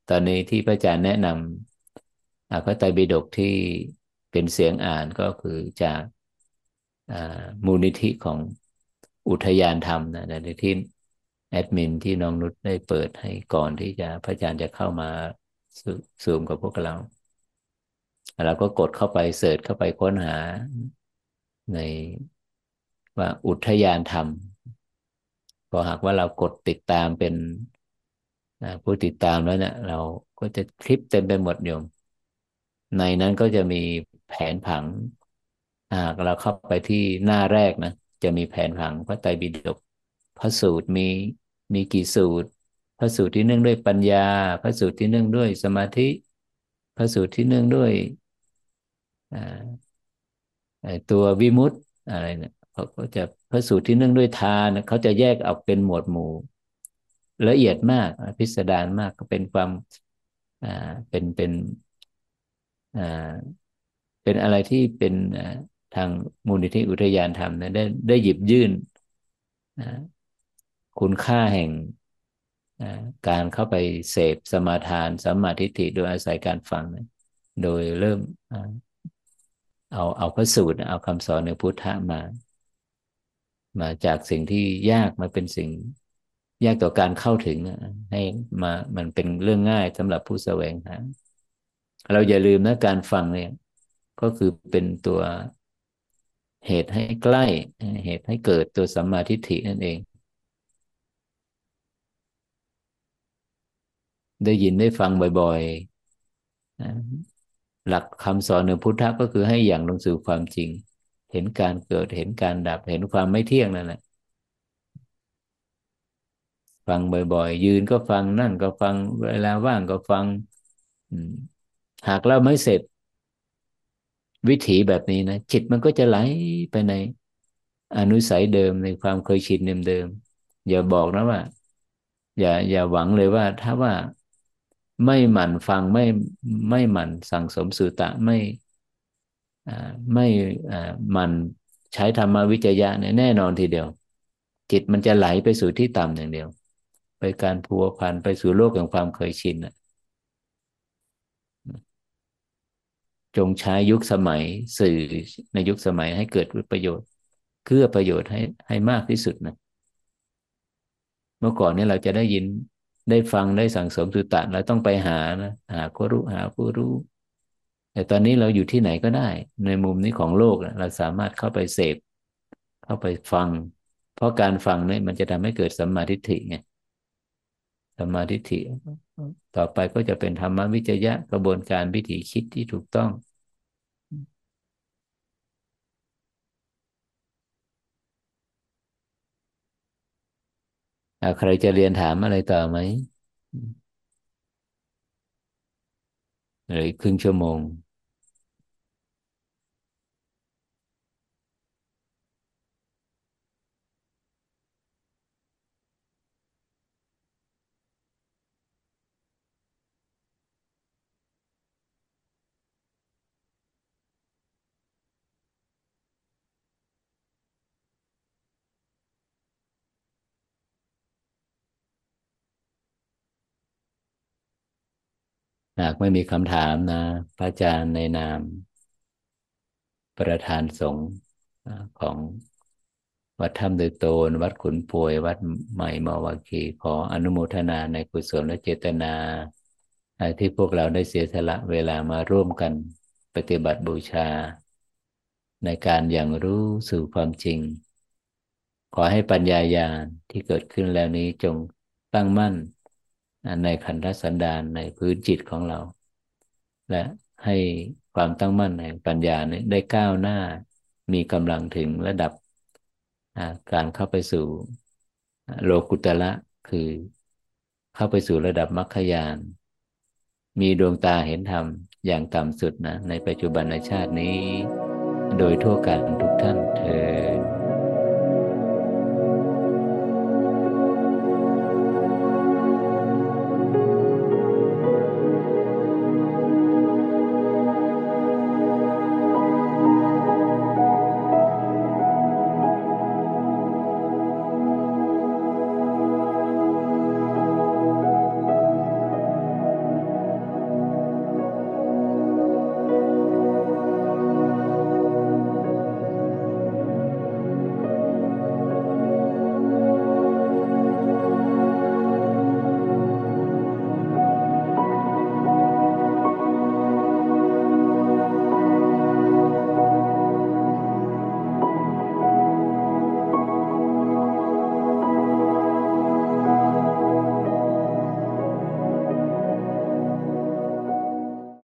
ตอนนี้ที่พระอาจารย์แนะนำพระไตรปิฎกที่เป็นเสียงอ่านก็คือจากมูลนิธิของอุทยานธรรมนะในที่แอดมินที่น้องนุชได้เปิดให้ก่อนที่จะพระอาจารย์จะเข้ามาซูมกับพวกเรา เราก็กดเข้าไปเสิร์ชเข้าไปค้นหา ในว่าอุทยานธรรมพอหากว่าเรากดติดตามเป็นผู้ติดตามแล้วเนี่ยเราก็จะคลิปเต็มไปหมดโยม ในนั้นก็จะมีแผนผังหากเราเข้าไปที่หน้าแรกนะจะมีแผนผังพระไตรปิฎกพระสูตรมีมีกี่สูตร พระสูตรที่เนื่องด้วยปัญญา พระสูตรที่เนื่องด้วยสมาธิ พระสูตรที่เนื่องด้วย ตัววิมุตต์อะไรเนี่ยเขาก็จะพระสูตรที่เนื่องด้วยทานเขาจะแยกออกเป็นหมวดหมู่ ละเอียดมากพิสดารมากก็เป็นความเป็นเป็นเป็นอะไรที่เป็นทางมูลนิธิอุทยานธรรมนะได้ได้หยิบยื่นคุณค่าแห่งการเข้าไปเสพสมาทานสัมมาทิฏฐิโดยอาศัยการฟัง โดยเริ่ม เอาเอาพระสูตรเอาคำสอนในพุทธะมา มาจากสิ่งที่ยากมาเป็นสิ่ง ยากต่อการเข้าถึงให้มามันเป็นเรื่องง่ายสำหรับผู้แสวงหาเราอย่าลืมนะการฟังเนี่ย ก็คือเป็นตัวเหตุให้ใกล้ เหตุให้เกิดตัวสัมมาทิฏฐินั่นเอง ได้ยินได้ฟังบ่อยๆ หลักคำสอนในพุทธะก็คือให้อย่างลงสู่ความจริง เห็นการเกิดเห็นการดับเห็นความไม่เที่ยงนั่นแหละฟังบ่อย ๆ ยืนก็ฟังนั่นก็ฟังเวลาว่างก็ฟังหากเราไม่เสร็จ วิถีแบบนี้นะจิตมันก็จะไหลไปใน อนุสัยเดิมในความเคยชินเดิมๆอย่าบอกนะว่า อย่าอย่าหวังเลยว่า ถ้าว่า ไม่หมั่นฟังไม่ไม่หมั่นสั่งสมสุตะไม่ไม่หมั่นใช้ธรรมวิจยะเนี่ยแน่นอนทีเดียว จิตมันจะไหลไปสู่ที่ต่ำอย่างเดียว ไปการพัวพันไปสู่โลกแห่งความเคยชินจงใช้ยุคสมัยสื่อในยุคสมัยให้เกิดประโยชน์เพื่อประโยชน์ให้ให้มากที่สุดนะเมื่อก่อนนี้เราจะได้ยิน ได้ฟังได้สั่งสมสุตตะเราต้องไปหานะหาผู้รู้หาผู้รู้ แต่ตอนนี้เราอยู่ที่ไหนก็ได้ ในมุมนี้ของโลกเราสามารถเข้าไปเสพเข้าไปฟัง เพราะการฟังเนี่ยมันจะทำให้เกิดสัมมาทิฏฐิไงสัมมาทิฏฐิต่อไปก็จะเป็นธรรมวิจยะกระบวนการวิถีคิดที่ถูกต้อง ใครจะเรียนถามอะไรต่อไหมหรือครึ่งชั่วโมง หากไม่มีคำถามนะ พระอาจารย์ในนาม ประธานสงฆ์ของวัดถ้ำเดโตน วัดขุนพวย วัดใหม่มาวาคี ขออนุโมทนาในกุศลและเจตนา ที่พวกเราได้เสียสละเวลามาร่วมกันปฏิบัติบูชา ในการอย่างรู้สู่ความจริง ขอให้ปัญญาญาณที่เกิดขึ้นแล้วนี้จงตั้งมั่น ในขันธสันดานในพื้นจิตของเรา และให้ความตั้งมั่นแห่งปัญญานี้ได้ก้าวหน้ามีกำลังถึงระดับการเข้าไปสู่โลกุตละคือเข้าไปสู่ระดับมรรคยาน มีดวงตาเห็นธรรมอย่างต่ำสุดนะ ในปัจจุบันในชาตินี้ โดยทั่วกันทุกท่านเทอ